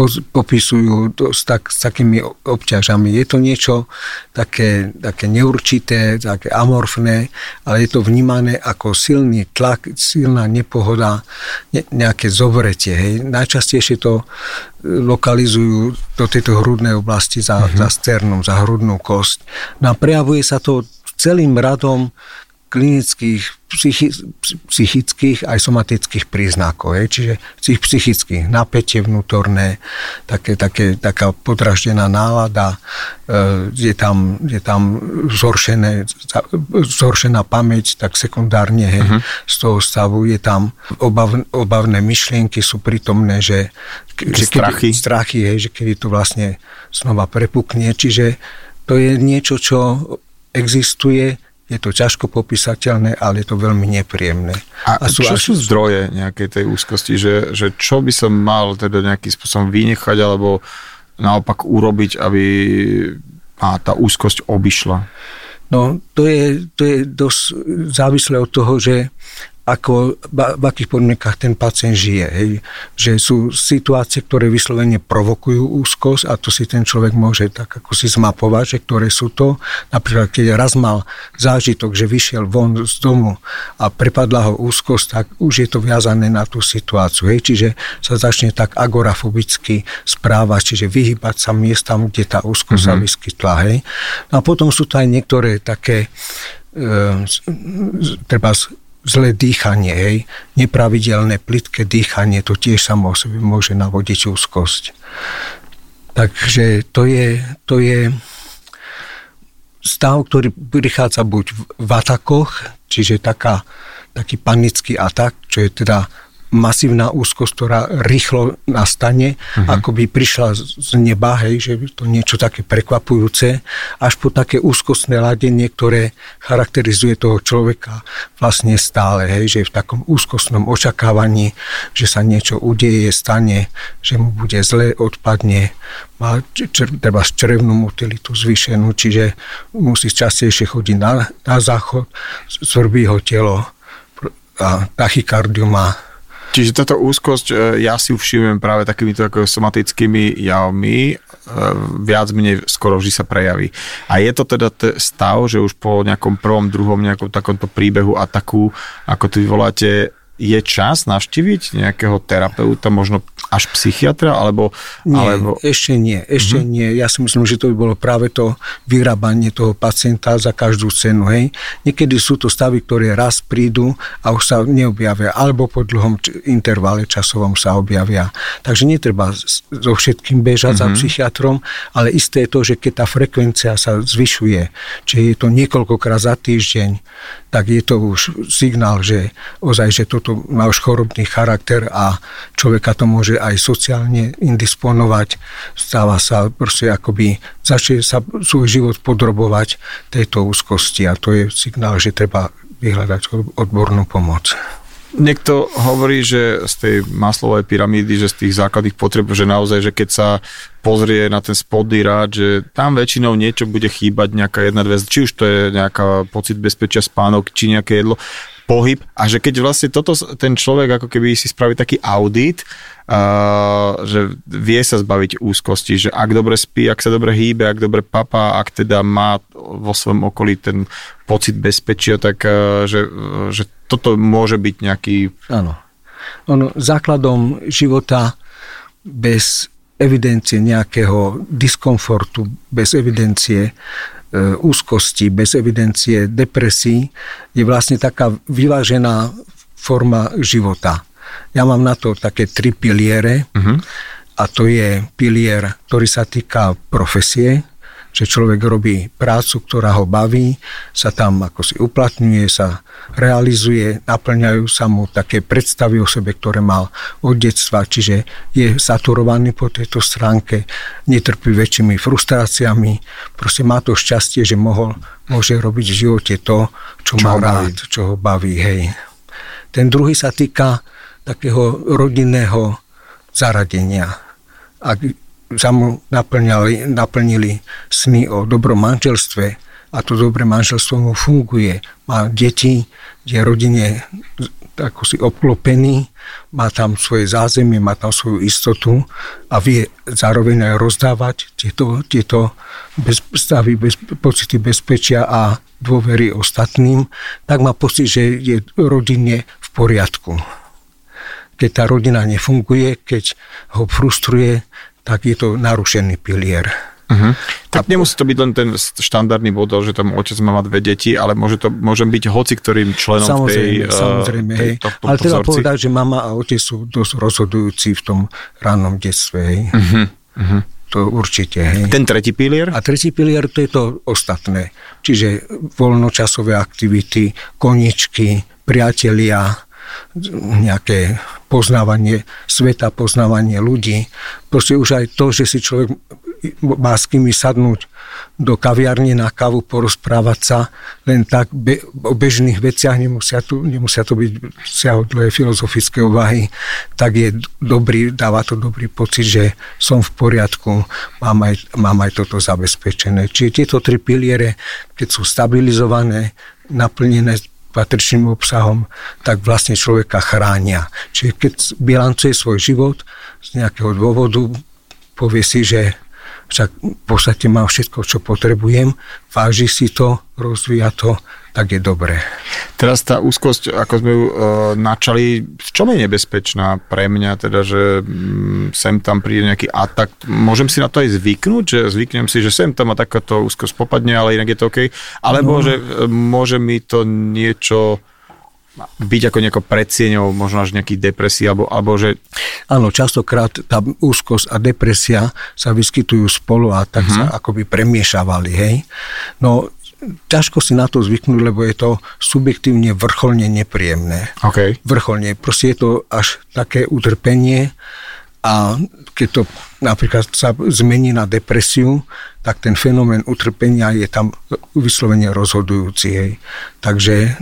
popisujú to s, tak, s takými obťažami. Je to niečo také, také neurčité, také amorfné, ale je to vnímané ako silný tlak, silná nepohoda, ne, nejaké zovretie. Hej. Najčastejšie to e, lokalizujú do tejto hrudnej oblasti za, uh-huh. za sternum, za hrudnú kosť. No a prejavuje sa to celým radom klinických, psychi, psychických aj somatických príznakov. Je. Čiže tých psychických, napätie vnútorné, také, také, taká podraždená nálada, e, je tam, je tam zhoršené, zhoršená pamäť, tak sekundárne hej, uh-huh. z toho stavu je tam obav, obavné myšlienky sú prítomné, že, že strachy. Kedy, strachy hej, že kedy to vlastne znova prepukne. Čiže to je niečo, čo existuje, je to ťažko popísateľné, ale je to veľmi nepríjemné. A, a sú čo až... sú zdroje nejakej tej úzkosti? Že, že čo by som mal teda nejakým spôsobom vynechať alebo naopak urobiť, aby a tá úzkosť obišla? No, to je, to je dosť závislé od toho, že ako, v akých podmienkach ten pacient žije. Hej. Že sú situácie, ktoré vyslovene provokujú úzkosť a to si ten človek môže tak ako si zmapovať, že ktoré sú to. Napríklad, keď raz mal zážitok, že vyšiel von z domu a prepadla ho úzkosť, tak už je to viazané na tú situáciu. Hej. Čiže sa začne tak agorafobicky správať, čiže vyhybať sa miestam, kde tá úzkosť mm-hmm. sa vyskytla. Hej. No a potom sú to aj niektoré také e, treba zlé dýchanie, hej, nepravidelné plitké dýchanie, to tiež samo o sebe môže navodiť úzkosť. Takže to je, to je stav, ktorý prichádza buď v atakoch, čiže taká, taký panický atak, čo je teda masívna úzkosť, ktorá rýchlo nastane, uh-huh. ako by prišla z neba, hej, že to niečo také prekvapujúce, až po také úzkostné ladenie, ktoré charakterizuje toho človeka vlastne stále, hej, že je v takom úzkostnom očakávaní, že sa niečo udeje, stane, že mu bude zle, odpadne, má čer, treba črevnú motilitu zvýšenú, čiže musí častejšie chodiť na, na záchod, svrbí ho telo a tachykardiu má Čiže táto úzkosť, e, ja si všimnem práve takýmito ako somatickými javmi, e, viac menej skoro vždy sa prejaví. A je to teda t- stav, že už po nejakom prvom, druhom nejakom takomto príbehu a takú, ako tu voláte, je čas navštíviť nejakého terapeuta, možno až psychiatra, alebo... Nie, alebo... ešte nie, ešte uh-huh. nie. Ja si myslím, že to by bolo práve to vyrábanie toho pacienta za každú cenu, hej. Niekedy sú to stavy, ktoré raz prídu a už sa neobjavia, alebo po dlhom intervale časovom sa objavia. Takže netreba so všetkým bežať uh-huh. za mhm. psychiatrom, ale isté je to, že keď tá frekvencia sa zvyšuje, či je to niekoľkokrát za týždeň, tak je to už signál, že ozaj, že toto má už chorobný charakter a človeka to môže aj sociálne indisponovať. Stáva sa proste akoby, začne sa svoj život podrobovať tejto úzkosti a to je signál, že treba vyhľadať odbornú pomoc. Niekto hovorí, že z tej maslovej pyramídy, že z tých základných potreb, že naozaj, že keď sa pozrie na ten spodný rád, že tam väčšinou niečo bude chýbať, nejaká jedna dve, či už to je nejaká pocit bezpečia, spánok, či nejaké jedlo, pohyb a že keď vlastne toto ten človek ako keby si spraví taký audit, uh, že vie sa zbaviť úzkosti, že ak dobre spí, ak sa dobre hýbe, ak dobre papá, ak teda má vo svojom okolí ten pocit bezpečia, tak uh, že, že toto môže byť nejaký... Áno. Ono, základom života bez evidencie nejakého diskomfortu, bez evidencie e, úzkosti, bez evidencie depresí, je vlastne taká vyvážená forma života. Ja mám na to také tri piliere uh-huh. a to je pilier, ktorý sa týka profesie, že človek robí prácu, ktorá ho baví, sa tam ako si uplatňuje, sa realizuje, naplňajú sa mu také predstavy o sebe, ktoré mal od detstva, čiže je saturovaný po tejto stránke, netrpí väčšími frustráciami, proste má to šťastie, že mohol, môže robiť v živote to, čo, čo má rád, čo ho baví. Hej. Ten druhý sa týka takého rodinného zaradenia. Ak sa mu naplňali, naplnili sny o dobrom manželstve a to dobré manželstvo mu funguje. Má deti, je rodine ako si obklopený, má tam svoje zázemie, má tam svoju istotu a vie zároveň aj rozdávať tieto, tieto bez, stavy, bez, pocity bezpečia a dôvery ostatným, tak má pocit, že je rodine v poriadku. Keď tá rodina nefunguje, keď ho frustruje, tak je to narušený pilier. Uh-huh. Tak a nemusí to byť len ten štandardný model, že tam otec má dve deti, ale môže to môže byť hoci ktorým členom samozrejme, tej, samozrejme, tej, to, Ale treba vzorci. povedať, že mama a otec sú dosť rozhodujúci v tom rannom detstve. Hej. Uh-huh. Uh-huh. To určite. Hej. Ten tretí pilier? A tretí pilier to je to ostatné. Čiže voľnočasové aktivity, koničky, priatelia, nejaké poznávanie sveta, poznávanie ľudí. Proste už aj to, že si človek má s kými sadnúť do kaviarne na kávu, porozprávať sa len tak be, o bežných veciach, nemusia, tu, nemusia to byť siahodlé filozofické úvahy, tak je dobrý, dáva to dobrý pocit, že som v poriadku, mám aj, mám aj toto zabezpečené. Čiže tieto tri piliere, keď sú stabilizované, naplnené patričným obsahom, tak vlastne človeka chránia. Čiže keď bilancuje svoj život z nejakého dôvodu, povie si, že však v podstate mám všetko, čo potrebujem, váži si to, rozvíja to, tak je dobré. Teraz tá úzkosť, ako sme ju e, načali, v čom je nebezpečná pre mňa, teda, že mm, sem tam príde nejaký atak, môžem si na to aj zvyknúť, že zvyknem si, že sem tam a takáto úzkosť popadne, ale inak je to OK, alebo no. že e, môže mi to niečo byť ako nejako predsieňou, možno až nejaký depresí, alebo, alebo že... Áno, častokrát tá úzkosť a depresia sa vyskytujú spolu a tak uh-huh. sa akoby premiešavali, hej. No, ťažko si na to zvyknúť, lebo je to subjektívne vrcholne nepríjemné. Okay. Vrcholne. Proste je to až také utrpenie a keď to napríklad sa zmení na depresiu, tak ten fenomén utrpenia je tam vyslovene rozhodujúci. Hej. Takže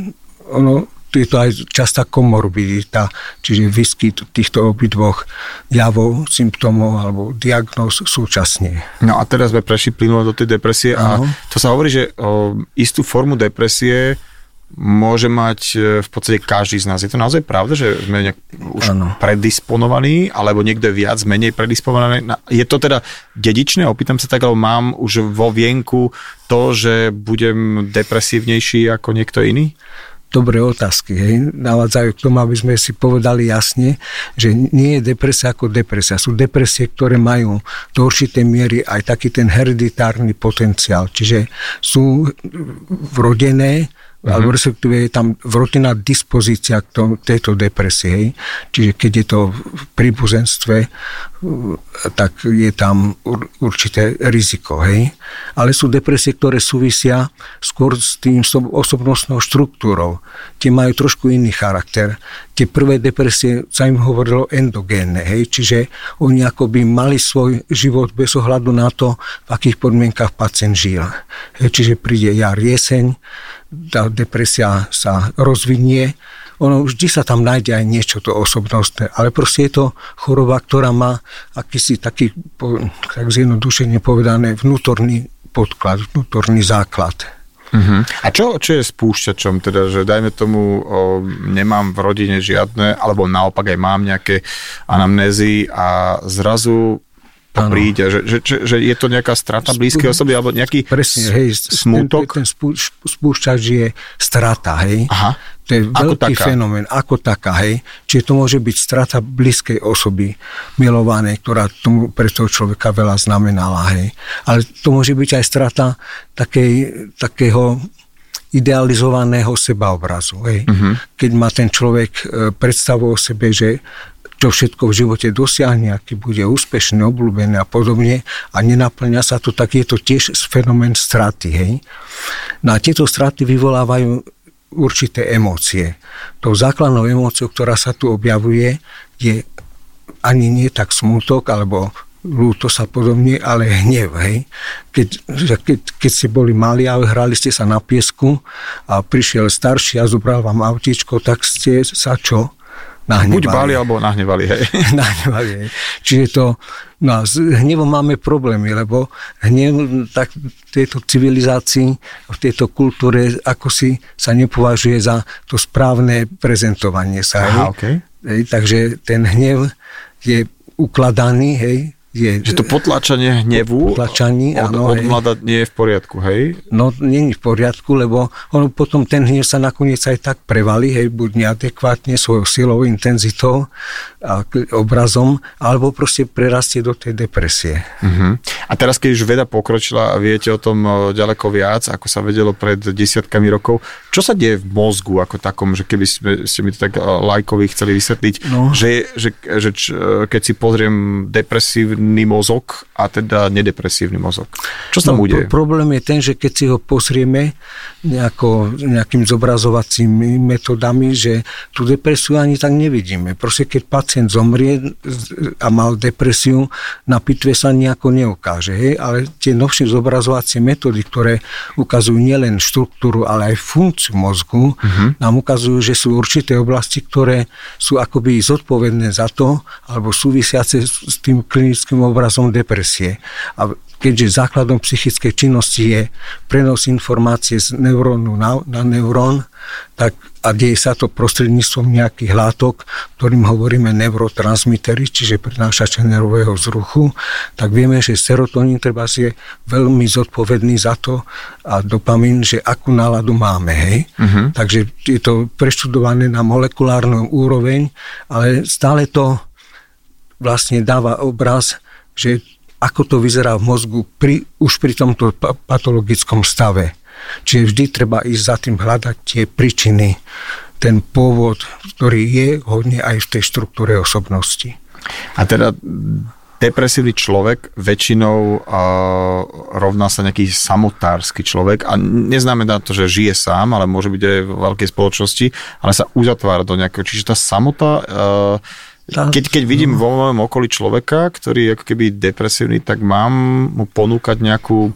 ono, je to aj častá komorbidita, čiže výskyt týchto obidvoch javov, symptómov alebo diagnóz súčasne. No a teraz sme prešli plynulo do tej depresie a to sa hovorí, že o, istú formu depresie môže mať e, v podstate každý z nás. Je to naozaj pravda, že sme nejak už ano. predisponovaní, alebo niekto je viac, menej predisponovaný? Je to teda dedičné? Opýtam sa tak, alebo mám už vo vienku to, že budem depresívnejší ako niekto iný? Dobré otázky. Hej. Navádzajú k tomu, aby sme si povedali jasne, že nie je depresia ako depresia. Sú depresie, ktoré majú do určitej miery aj taký ten hereditárny potenciál. Čiže sú vrodené uh-huh. alebo respektíve je tam vrotená dispozícia k tom, tejto depresie. Hej. Čiže keď je to v príbuzenstve, tak je tam určité riziko. Hej. Ale sú depresie, ktoré súvisia skôr s tým osobnostnou štruktúrou. Tie majú trošku iný charakter. Tie prvé depresie sa im hovorilo endogénne, hej. čiže oni akoby mali svoj život bez ohľadu na to, v akých podmienkach pacient žil. Hej. Čiže príde jar, jeseň, tá depresia sa rozvinie, ono vždy sa tam nájde aj niečo to osobnostné, ale proste je to choroba, ktorá má akýsi taký, tak zjednodušene povedané, vnútorný podklad, vnútorný základ. Uh-huh. A čo, čo je spúšťačom? Teda, že dajme tomu, o, nemám v rodine žiadne, alebo naopak aj mám nejaké anamnézy a zrazu to ano. príde, že, že, že, že je to nejaká strata blízkej osoby alebo nejaký Presne, hej, smutok? Ten, ten spúšťač je strata, hej. Aha. To je ako veľký taká. fenomén, ako taká, hej. Čiže to môže byť strata blízkej osoby, milovanej, ktorá tomu pre toho človeka veľa znamenala, hej. Ale to môže byť aj strata takej, takého idealizovaného sebaobrazu. Hej. Uh-huh. Keď má ten človek e, predstavu o sebe, že čo všetko v živote dosiahne, aký bude úspešný, obľúbený a podobne a nenaplňa sa to, tak je to tiež fenomén straty. Hej? No a tieto straty vyvolávajú určité emócie. Tou základnou emóciou, ktorá sa tu objavuje, je ani nie tak smutok alebo lúto sa podobne, ale hnev. Hej. Keď, keď, keď ste boli mali a hrali ste sa na piesku a prišiel starší a zobral vám autíčko, tak ste sa čo? Nahnevali. Buď bali, alebo nahnevali, hej. [LAUGHS] nahnevali, hej. Čiže to, no a s hnevom máme problémy, lebo hnev tak v tejto civilizácii, v tejto kultúre, ako si sa nepovažuje za to správne prezentovanie sa. Aha, hej. Okay. Hej, takže ten hnev je ukladaný, hej, je... Že to potlačanie hnevu potlačanie, od, áno, od mlada nie je v poriadku, hej? No, nie je v poriadku, lebo ono potom ten hnev sa nakoniec aj tak prevalí, hej, buď neadekvátne svojou silou, intenzitou a obrazom, alebo proste prerastie do tej depresie. Uh-huh. A teraz, keď už veda pokročila a viete o tom ďaleko viac, ako sa vedelo pred desiatkami rokov, čo sa deje v mozgu ako takom, že keby ste, ste mi to tak lajkovi chceli vysvetliť, no. že, že, že, že keď si pozriem depresívne depresívny mozog a teda nedepresívny mozog. Čo sa no, bude? Pro, problém je ten, že keď si ho pozrieme nejako, nejakým zobrazovacími metodami, že tú depresiu ani tak nevidíme. Proste keď pacient zomrie a mal depresiu, na pitve sa nejako neukáže. Hej? Ale tie novšie zobrazovacie metódy, ktoré ukazujú nielen štruktúru, ale aj funkciu mozgu, uh-huh. nám ukazujú, že sú určité oblasti, ktoré sú akoby zodpovedné za to, alebo súvisiace s tým klinickým klinickým obrazom depresie. A keďže základom psychickej činnosti je prenos informácie z neurónu na, na neurón, tak a deje sa to prostredníctvom nejakých látok, ktorým hovoríme neurotransmitery, čiže prinášače nervového vzruchu, tak vieme, že serotonín treba je veľmi zodpovedný za to a dopamín, že akú náladu máme. Hej? Uh-huh. Takže je to preštudované na molekulárnu úroveň, ale stále to vlastne dáva obraz, že ako to vyzerá v mozgu pri, už pri tomto patologickom stave. Čiže vždy treba ísť za tým hľadať tie príčiny, ten pôvod, ktorý je hodne aj v tej štruktúre osobnosti. A teda depresívny človek väčšinou uh, rovná sa nejaký samotársky človek a neznamená to, že žije sám, ale môže byť aj v veľkej spoločnosti, ale sa uzatvára do nejakého. Čiže tá samota, uh, keď, keď vidím vo mojom okolí človeka, ktorý je ako keby depresívny, tak mám mu ponúkať nejakú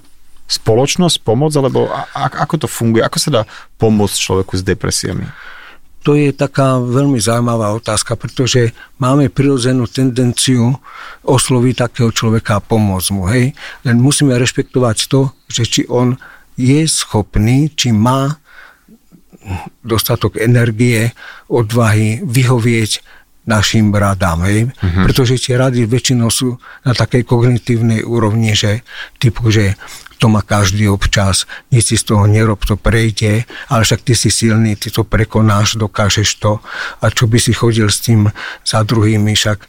spoločnosť, pomoc, alebo a, ako to funguje? Ako sa dá pomôcť človeku s depresiami? To je taká veľmi zaujímavá otázka, pretože máme prirodzenú tendenciu osloviť takého človeka a pomôcť mu. Hej? Len musíme rešpektovať to, že či on je schopný, či má dostatok energie, odvahy vyhovieť našim radám. Hej? Uh-huh. Pretože tie rady väčšinou sú na takej kognitívnej úrovni, že typu, že to má každý občas, nič si z toho nerob, to prejde, ale však ty si silný, ty to prekonáš, dokážeš to a čo by si chodil s tým za druhými, však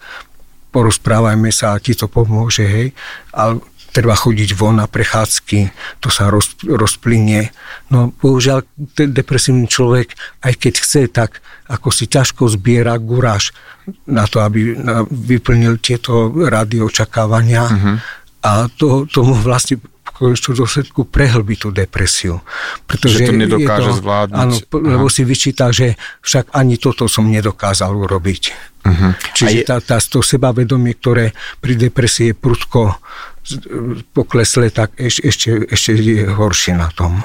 porozprávajme sa a ti to pomôže, hej, ale treba chodiť von na prechádzky, to sa roz, rozplynie. No bohužiaľ, ten depresívny človek, aj keď chce, tak ako si ťažko zbiera guráž na to, aby vyplnil tieto rady očakávania. Uh-huh. A to, tomu vlastne konečnom dôsledku prehlbí tú depresiu. Pretože že to nedokáže to, zvládnuť. Áno, lebo si vyčíta, že však ani toto som nedokázal urobiť. Uh-huh. Čiže je... tá, tá, to sebavedomie, ktoré pri depresii je prudko poklesle, tak eš, ešte, ešte je horšie na tom.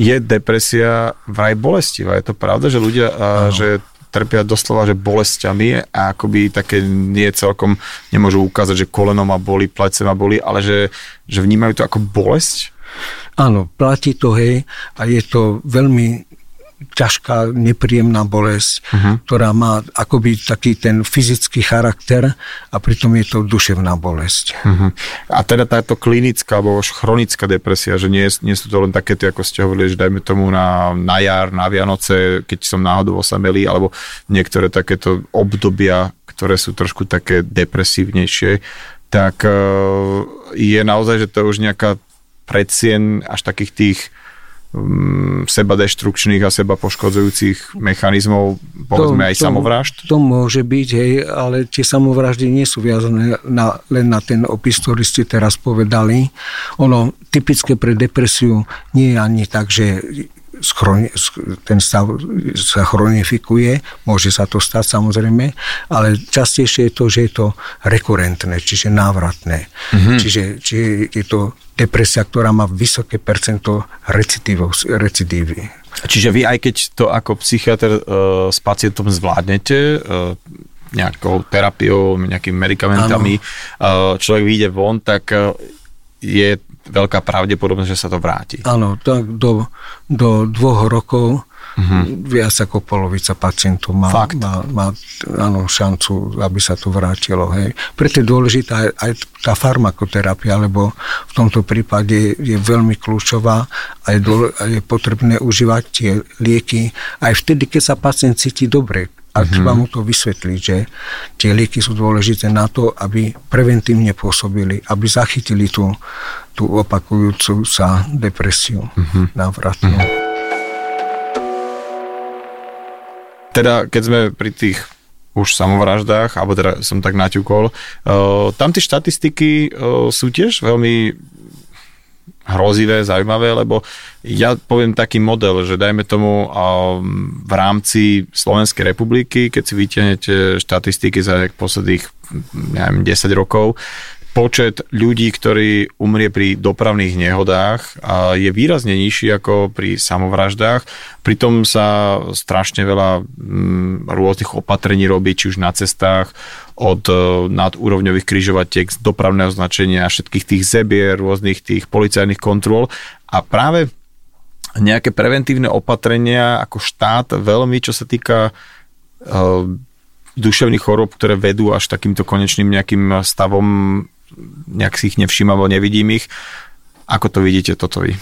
Je depresia vraj bolestivá. Je to pravda, že ľudia, a, že trpia doslova, že bolestiami a akoby také nie celkom nemôžu ukázať, že koleno ma boli, plece ma boli, ale že, že vnímajú to ako bolesť? Áno, platí to, hej, a je to veľmi ťažká, nepríjemná bolesť, uh-huh. ktorá má akoby taký ten fyzický charakter a pritom je to duševná bolesť. Uh-huh. A teda táto klinická alebo už chronická depresia, že nie, nie sú to len takéto, ako ste hovorili, že dajme tomu na, na jar, na Vianoce, keď som náhodou osamelý, alebo niektoré takéto obdobia, ktoré sú trošku také depresívnejšie, tak e, je naozaj, že to je už nejaká predsien až takých tých seba deštrukčných a seba poškodzujúcich mechanizmov, povedzme to, aj to, samovražd? To môže byť, hej, ale tie samovraždy nie sú viazané na, len na ten opis, ktorý ste teraz povedali. Ono typické pre depresiu nie je ani tak, že ten stav sa chronifikuje, môže sa to stať samozrejme, ale častejšie je to, že je to rekurentné, čiže návratné. Mm-hmm. Čiže, čiže je to depresia, ktorá má vysoké percento recidívy. Čiže vy aj keď to ako psychiatr uh, s pacientom zvládnete, uh, nejakou terapiou, nejakými medikamentami, ano. človek vyjde von, tak je veľká pravdepodobnosť, že sa to vráti. Áno, tak do, do dvoch rokov uh-huh. viac ako polovica pacientov má, Fakt. má, má áno, šancu, aby sa to vrátilo. Hej. Preto je dôležitá aj, aj tá farmakoterapia, lebo v tomto prípade je veľmi kľúčová a je, dôle, a je potrebné užívať tie lieky aj vtedy, keď sa pacient cíti dobre a mm-hmm. treba mu to vysvetliť, že tie lieky sú dôležité na to, aby preventívne pôsobili, aby zachytili tú, tú opakujúcu sa depresiu mm-hmm. návratnú. Mm-hmm. Teda, keď sme pri tých už samovraždách, alebo teda som tak naťukol, uh, tam tie štatistiky uh, sú tiež veľmi hrozivé, zaujímavé, lebo ja poviem taký model, že dajme tomu v rámci Slovenskej republiky, keď si vytiahnete štatistiky za posledných neviem, 10 rokov, počet ľudí, ktorí umrie pri dopravných nehodách je výrazne nižší ako pri samovraždách. Pritom sa strašne veľa mm, rôznych opatrení robí, či už na cestách, od e, nadúrovňových križovatiek, dopravného značenia, všetkých tých zebier, rôznych tých policajných kontrol. A práve nejaké preventívne opatrenia ako štát veľmi, čo sa týka uh, duševných chorób, ktoré vedú až takýmto konečným nejakým stavom nejak si ich nevšímam, alebo nevidím ich. Ako to vidíte toto vy?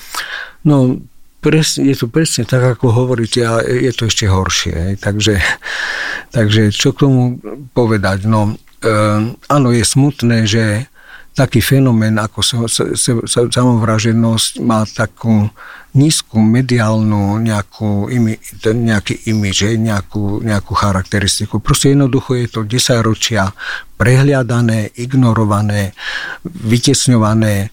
No, presne, je to presne tak, ako hovoríte, a je to ešte horšie. Takže, takže čo k tomu povedať? No, e, áno, je smutné, že taký fenomén ako samovraženosť má takú nízku mediálnu nejakú imi, nejaký imič, nejakú, nejakú charakteristiku. Proste jednoducho je to 10 ročia prehliadané, ignorované, vytesňované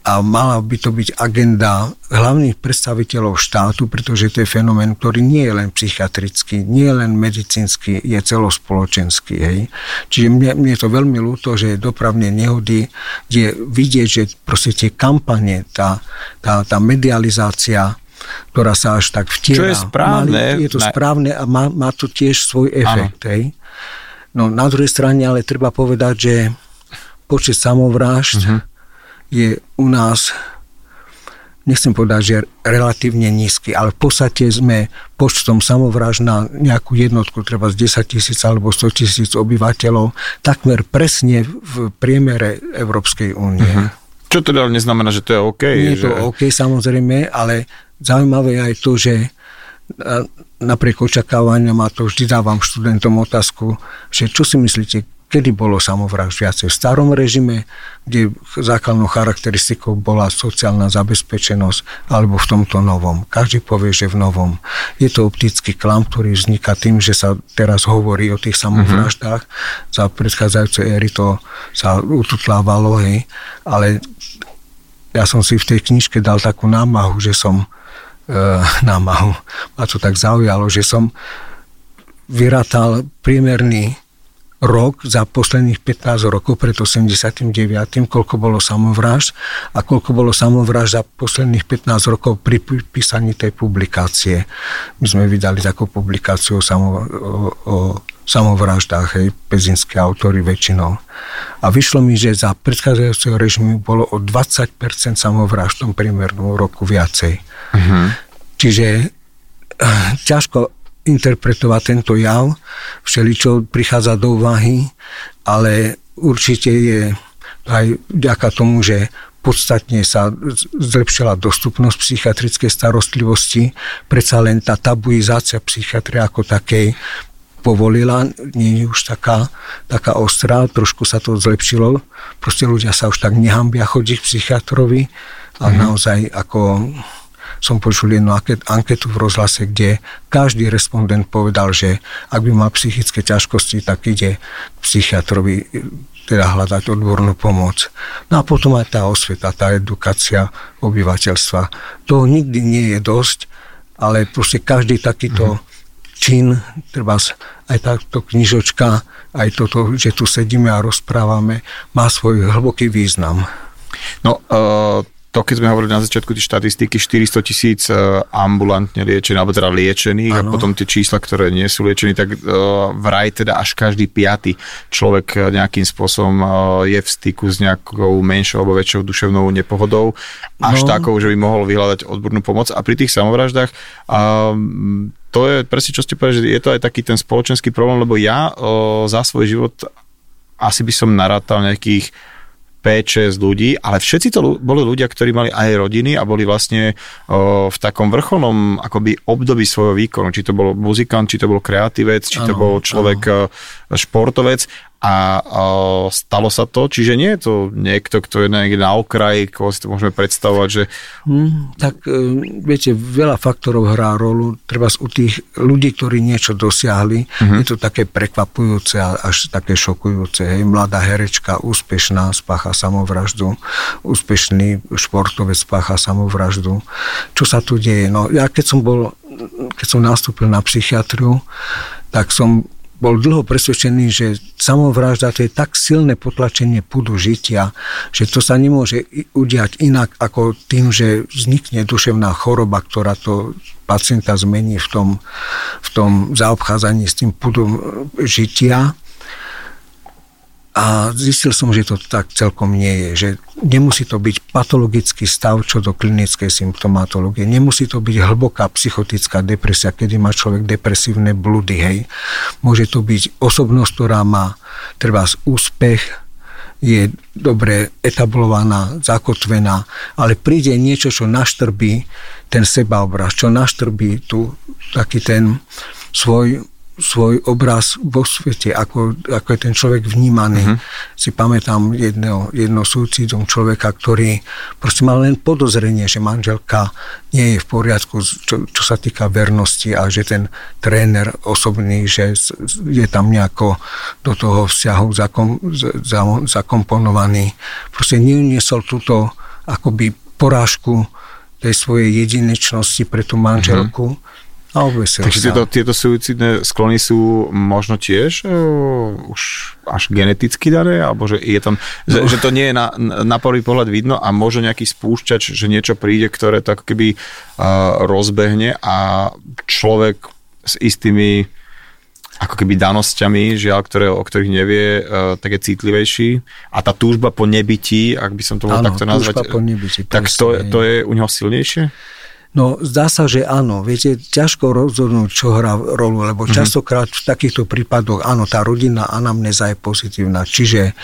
a mala by to byť agenda hlavných predstaviteľov štátu, pretože to je fenomén, ktorý nie je len psychiatrický, nie je len medicínsky, je celospoločenský. Hej. Čiže mne, mne je to veľmi ľúto, že dopravne nehody, kde vidieť, že proste tie kampane, tá, tá, tá medializácia, ktorá sa až tak vtiera. Čo je správne. Mali, je to správne a má, má to tiež svoj efekt. Hej. No na druhej strane ale treba povedať, že počet samovrážd uh-huh je u nás nechcem povedať, že relatívne nízky, ale v podstate sme počtom samovraž na nejakú jednotku, treba z 10 tisíc alebo 100 tisíc obyvateľov, takmer presne v priemere Európskej únie. Uh-huh. Čo teda neznamená, že to je OK? Nie je že... to OK, samozrejme, ale zaujímavé je aj to, že napriek očakávaniam, a to vždy dávam študentom otázku, že čo si myslíte, kedy bolo samovražd viacej v starom režime, kde základnou charakteristikou bola sociálna zabezpečenosť, alebo v tomto novom. Každý povie, že v novom. Je to optický klam, ktorý vzniká tým, že sa teraz hovorí o tých samovraždách. Mm-hmm. Za predchádzajúcej éry to sa ututlávalo, hej. ale ja som si v tej knižke dal takú námahu, že som e, námahu, ma to tak zaujalo, že som vyratal priemerný rok za posledných 15 rokov pred 89. koľko bolo samovrážd a koľko bolo samovrážd za posledných 15 rokov pri písaní tej publikácie. My sme vydali takú publikáciu o, samo, o, o samovraždách, hej, pezinské autory väčšinou. A vyšlo mi, že za predchádzajúceho režimu bolo o 20% samovrážd v tom priemernom roku viacej. Uh-huh. Čiže eh, ťažko interpretovať tento jav, všeličo prichádza do úvahy, ale určite je aj vďaka tomu, že podstatne sa zlepšila dostupnosť psychiatrickej starostlivosti, predsa len tá tabuizácia psychiatrie ako takej povolila, nie je už taká, taká ostrá, trošku sa to zlepšilo, proste ľudia sa už tak nehambia chodiť k psychiatrovi a mm-hmm. naozaj ako som počul jednu anketu v rozhlase, kde každý respondent povedal, že ak by mal psychické ťažkosti, tak ide psychiatrovi teda hľadať odbornú pomoc. No a potom aj tá osveta, tá edukácia obyvateľstva. Toho nikdy nie je dosť, ale proste každý takýto mm. čin, treba aj táto knižočka, aj toto, že tu sedíme a rozprávame, má svoj hlboký význam. No, uh to, keď sme hovorili na začiatku tie štatistiky, 400 tisíc e, ambulantne liečených, alebo teda liečených ano. a potom tie čísla, ktoré nie sú liečení, tak uh, vraj teda až každý piaty človek nejakým spôsobom je v styku s nejakou menšou alebo väčšou duševnou nepohodou, až no. takou, že by mohol vyhľadať odbornú pomoc. A pri tých samovraždách uh, to je presne, čo ste povedali, že je to aj taký ten spoločenský problém, lebo ja za svoj život asi by som narátal nejakých 5-6 ľudí, ale všetci to boli ľudia, ktorí mali aj rodiny a boli vlastne o, v takom vrcholnom akoby období svojho výkonu. Či to bol muzikant, či to bol kreatívec, či ano, to bol človek ano. športovec a, a stalo sa to, čiže nie je to niekto, kto je niekde na okraji, koho si to môžeme predstavovať, že... Hmm, tak e, viete, veľa faktorov hrá rolu, treba u tých ľudí, ktorí niečo dosiahli, uh-huh. je to také prekvapujúce a až také šokujúce. Hej, mladá herečka, úspešná, spácha samovraždu, úspešný športovec spácha samovraždu. Čo sa tu deje? No, ja keď som bol, keď som nastúpil na psychiatriu, tak som bol dlho presvedčený, že samovražda to je tak silné potlačenie pudu žitia, že to sa nemôže udiať inak ako tým, že vznikne duševná choroba, ktorá to pacienta zmení v tom, v tom zaobchádzaní s tým pudom žitia a zistil som, že to tak celkom nie je, že nemusí to byť patologický stav čo do klinickej symptomatológie, nemusí to byť hlboká psychotická depresia, kedy má človek depresívne blúdy, hej. Môže to byť osobnosť, ktorá má treba úspech, je dobre etablovaná, zakotvená, ale príde niečo, čo naštrbí ten sebaobraz, čo naštrbí tu taký ten svoj svoj obraz vo svete, ako, ako je ten človek vnímaný. Uh-huh. Si pamätám jedno, jedno súcidom človeka, ktorý proste mal len podozrenie, že manželka nie je v poriadku, čo, čo sa týka vernosti a že ten tréner osobný, že je tam nejako do toho vzťahu zakom, zakomponovaný. Proste neuniesol túto akoby porážku tej svojej jedinečnosti pre tú manželku. Uh-huh a Takže tieto, tieto suicidné sklony sú možno tiež uh, už až geneticky dané, alebo že je tam, no. že, že to nie je na, na prvý pohľad vidno a možno nejaký spúšťač, že niečo príde, ktoré to ako keby uh, rozbehne a človek s istými ako keby danosťami, žiaľ, ktoré, o ktorých nevie, uh, tak je citlivejší. A tá túžba po nebytí, ak by som to mohol takto nazvať, po nebytí, tak to, to je u neho silnejšie? No zdá sa, že áno. Viete, ťažko rozhodnúť, čo hrá rolu, lebo mm-hmm. častokrát v takýchto prípadoch, áno, tá rodinná anamnéza je pozitívna. Čiže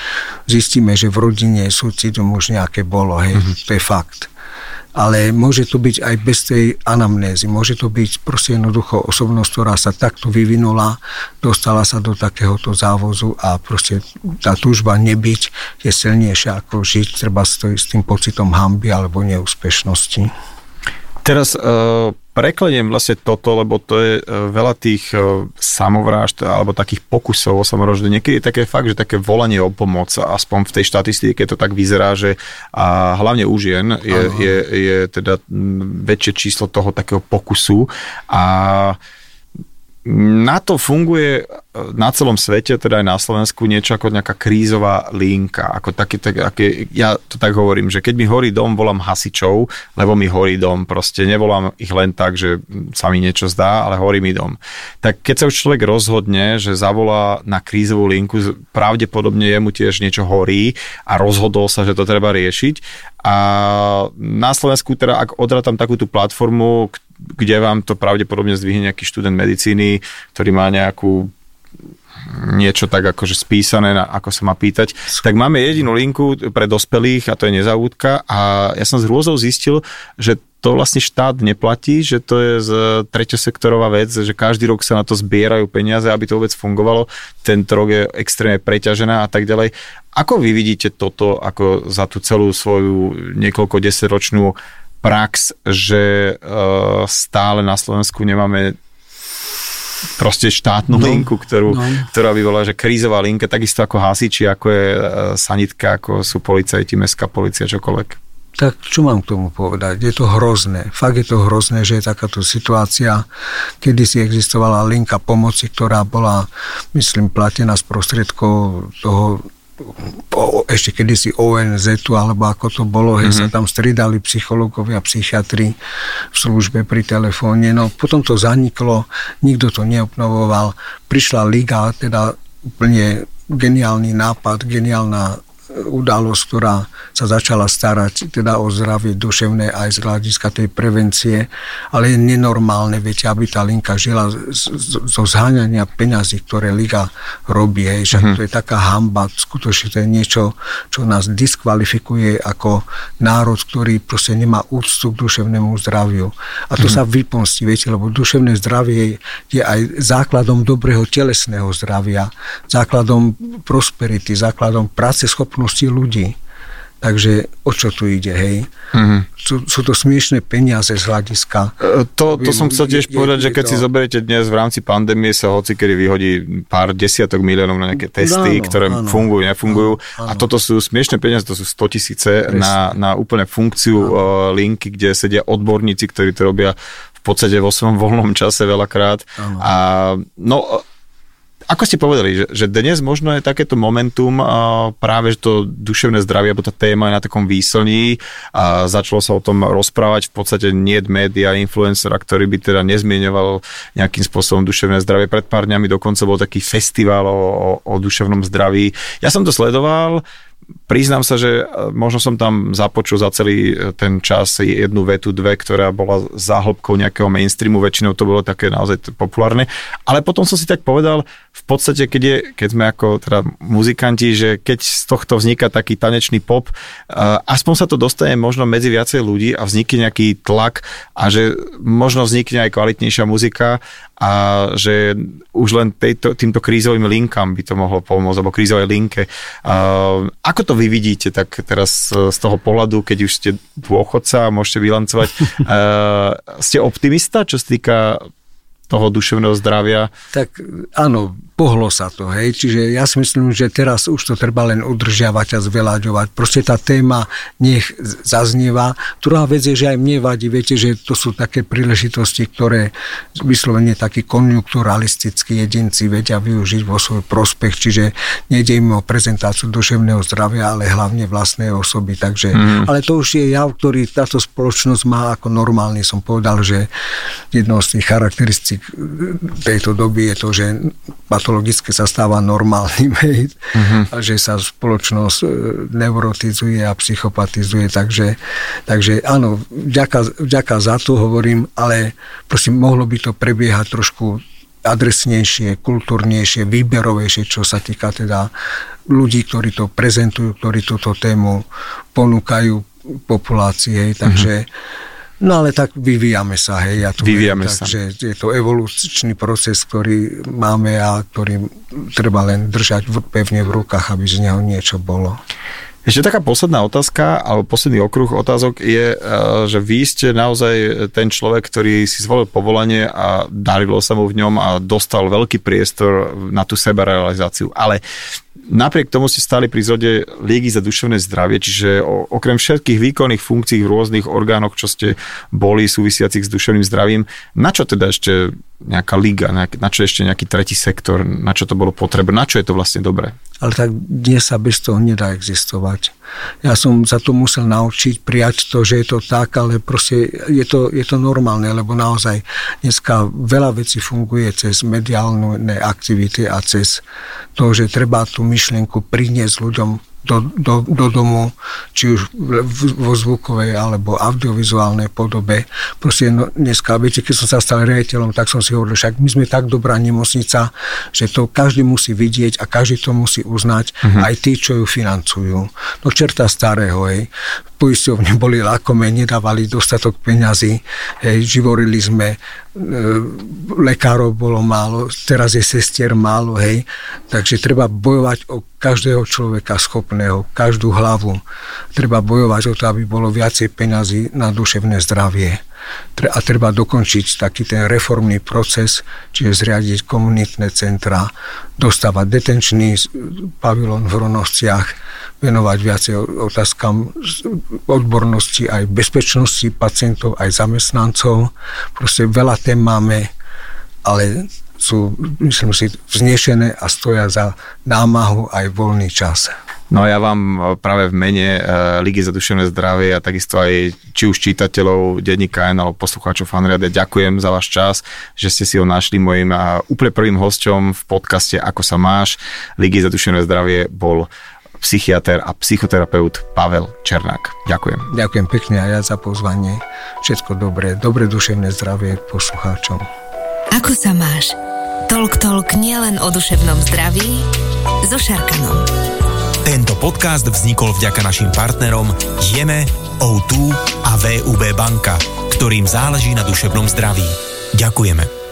zistíme, že v rodine súcitom už nejaké bolo, hej, mm-hmm. to je fakt. Ale môže to byť aj bez tej anamnézy. Môže to byť proste jednoducho osobnosť, ktorá sa takto vyvinula, dostala sa do takéhoto závozu a proste tá túžba nebyť je silnejšia ako žiť treba s tým pocitom hamby alebo neúspešnosti. Teraz uh, prekleniem vlastne toto, lebo to je uh, veľa tých uh, samovrážd alebo takých pokusov o samovraždu. Niekedy je také fakt, že také volanie o pomoc, aspoň v tej štatistike to tak vyzerá, že a hlavne u žien je, je, je teda väčšie číslo toho takého pokusu a na to funguje na celom svete, teda aj na Slovensku, niečo ako nejaká krízová linka. Ako také, tak, aké, ja to tak hovorím, že keď mi horí dom, volám hasičov, lebo mi horí dom. Proste nevolám ich len tak, že sa mi niečo zdá, ale horí mi dom. Tak keď sa už človek rozhodne, že zavolá na krízovú linku, pravdepodobne jemu tiež niečo horí a rozhodol sa, že to treba riešiť. A na Slovensku teda, ak odratam takúto platformu, kde vám to pravdepodobne zdvihne nejaký študent medicíny, ktorý má nejakú niečo tak akože spísané, na, ako sa má pýtať, tak máme jedinú linku pre dospelých a to je nezaúdka a ja som z rôzov zistil, že to vlastne štát neplatí, že to je z treťosektorová vec, že každý rok sa na to zbierajú peniaze, aby to vôbec fungovalo. Ten rok je extrémne preťažená a tak ďalej. Ako vy vidíte toto ako za tú celú svoju niekoľko desaťročnú prax, že uh, stále na Slovensku nemáme proste štátnu no, linku, ktorú, no. ktorá by bola, že krízová linka, takisto ako hasiči, ako je uh, sanitka, ako sú policajti, mestská policia, čokoľvek. Tak čo mám k tomu povedať? Je to hrozné. Fakt je to hrozné, že je takáto situácia. Kedy si existovala linka pomoci, ktorá bola, myslím, platená z prostriedkov toho ešte kedysi ONZ, alebo ako to bolo, mm-hmm. sa tam stridali psychológovia, psychiatri v službe pri telefóne. No potom to zaniklo, nikto to neobnovoval. Prišla liga, teda úplne geniálny nápad, geniálna udalosť, ktorá sa začala starať teda o zdravie duševné aj z hľadiska tej prevencie, ale je nenormálne, viete, aby tá linka žila zo zháňania peňazí, ktoré liga robí, hej, že mm-hmm. to je taká hamba, skutočne to je niečo, čo nás diskvalifikuje ako národ, ktorý proste nemá úctu k duševnému zdraviu. A to mm-hmm. sa vypomstí, viete, lebo duševné zdravie je aj základom dobrého telesného zdravia, základom prosperity, základom práce schopnosti schopnosti ľudí. Takže o čo tu ide, hej? Mm-hmm. Sú, sú to smiešné peniaze z hľadiska. E, to, to som chcel tiež je, povedať, je, že keď to... si zoberiete dnes v rámci pandémie sa hoci kedy vyhodí pár desiatok miliónov na nejaké testy, áno, ktoré áno, fungujú, nefungujú. Áno, áno. A toto sú smiešné peniaze, to sú 100 tisíce na, na úplne funkciu áno. E, linky, kde sedia odborníci, ktorí to robia v podstate vo svojom voľnom čase veľakrát. Áno. A no ako ste povedali, že, že dnes možno je takéto momentum práve že to duševné zdravie, alebo tá téma je na takom výslní a začalo sa o tom rozprávať v podstate nie média, influencera, ktorý by teda nezmieňoval nejakým spôsobom duševné zdravie. Pred pár dňami dokonca bol taký festival o, o, o duševnom zdraví. Ja som to sledoval, Priznám sa, že e, možno som tam započul za celý e, ten čas jednu vetu, dve, ktorá bola záhlbkou nejakého mainstreamu, väčšinou to bolo také naozaj populárne, ale potom som si tak povedal, v podstate, keď, je, keď sme ako teda muzikanti, že keď z tohto vzniká taký tanečný pop, e, aspoň sa to dostane možno medzi viacej ľudí a vznikne nejaký tlak a že možno vznikne aj kvalitnejšia muzika a že už len tejto, týmto krízovým linkám by to mohlo pomôcť, alebo krízovej linke. Uh, ako to vy vidíte tak teraz z toho pohľadu, keď už ste dôchodca a môžete bilancovať? Uh, ste optimista, čo sa týka toho duševného zdravia? Tak áno, pohlo sa to, hej. Čiže ja si myslím, že teraz už to treba len udržiavať a zveľaďovať. Proste tá téma nech zaznieva. Druhá vec je, že aj mne vadí, viete, že to sú také príležitosti, ktoré vyslovene takí konjunkturalistickí jedinci vedia využiť vo svoj prospech, čiže nejde im o prezentáciu duševného zdravia, ale hlavne vlastnej osoby. Takže, mm. Ale to už je jav, ktorý táto spoločnosť má ako normálny. Som povedal, že jednou z tých charakteristík tejto doby je to, že patologické sa stáva normálnym, [LAUGHS] hej, a že sa spoločnosť e, neurotizuje a psychopatizuje, takže, takže áno, vďaka, vďaka za to hovorím, ale prosím, mohlo by to prebiehať trošku adresnejšie, kultúrnejšie, výberovejšie, čo sa týka teda ľudí, ktorí to prezentujú, ktorí túto tému ponúkajú populácii, takže uh-huh No ale tak vyvíjame sa, hej. Ja to vyvíjame viem, sa. Takže je to evolučný proces, ktorý máme a ktorý treba len držať pevne v rukách, aby z neho niečo bolo. Ešte taká posledná otázka, alebo posledný okruh otázok je, eh, že vy ste naozaj ten človek, ktorý si zvolil povolanie a darilo sa mu v ňom a dostal veľký priestor na tú sebarealizáciu. Ale Napriek tomu ste stali pri zrode Lígy za duševné zdravie, čiže okrem všetkých výkonných funkcií v rôznych orgánoch, čo ste boli súvisiacich s duševným zdravím, na čo teda ešte nejaká liga, na čo ešte nejaký tretí sektor, na čo to bolo potrebné, na čo je to vlastne dobré? Ale tak dnes sa bez toho nedá existovať. Ja som sa to musel naučiť, prijať to, že je to tak, ale proste je to, je to normálne, lebo naozaj dneska veľa vecí funguje cez mediálne aktivity a cez to, že treba tú myšlienku priniesť ľuďom do, do, do domu, či už vo zvukovej alebo audiovizuálnej podobe. Proste no, dneska, viete, keď som sa stal riaditeľom, tak som si hovoril, však my sme tak dobrá nemocnica, že to každý musí vidieť a každý to musí uznať, uh-huh. aj tí, čo ju financujú. No čerta starého, hej poisťovne boli lakome, nedávali dostatok peňazí, hej, živorili sme, e, lekárov bolo málo, teraz je sestier málo, hej, takže treba bojovať o každého človeka schopného, každú hlavu. Treba bojovať o to, aby bolo viacej peňazí na duševné zdravie a treba dokončiť taký ten reformný proces, čiže zriadiť komunitné centra, dostávať detenčný pavilon v Ronovciach, venovať viacej otázkam odbornosti aj bezpečnosti pacientov, aj zamestnancov. Proste veľa tém máme, ale sú, myslím si, vznešené a stoja za námahu aj voľný čas. No a ja vám e, práve v mene e, Ligy za duševné zdravie a takisto aj či už čitateľov denníka N alebo poslucháčov Fanriade ďakujem za váš čas, že ste si ho našli mojim úplne prvým hosťom v podcaste Ako sa máš. Ligy za duševné zdravie bol psychiatr a psychoterapeut Pavel Černák. Ďakujem. Ďakujem pekne aj ja za pozvanie. Všetko dobré, dobré duševné zdravie poslucháčom. Ako sa máš? Tolk tolk nielen o duševnom zdraví so Šarkanom. Tento podcast vznikol vďaka našim partnerom Jeme, O2 a VUB banka, ktorým záleží na duševnom zdraví. Ďakujeme.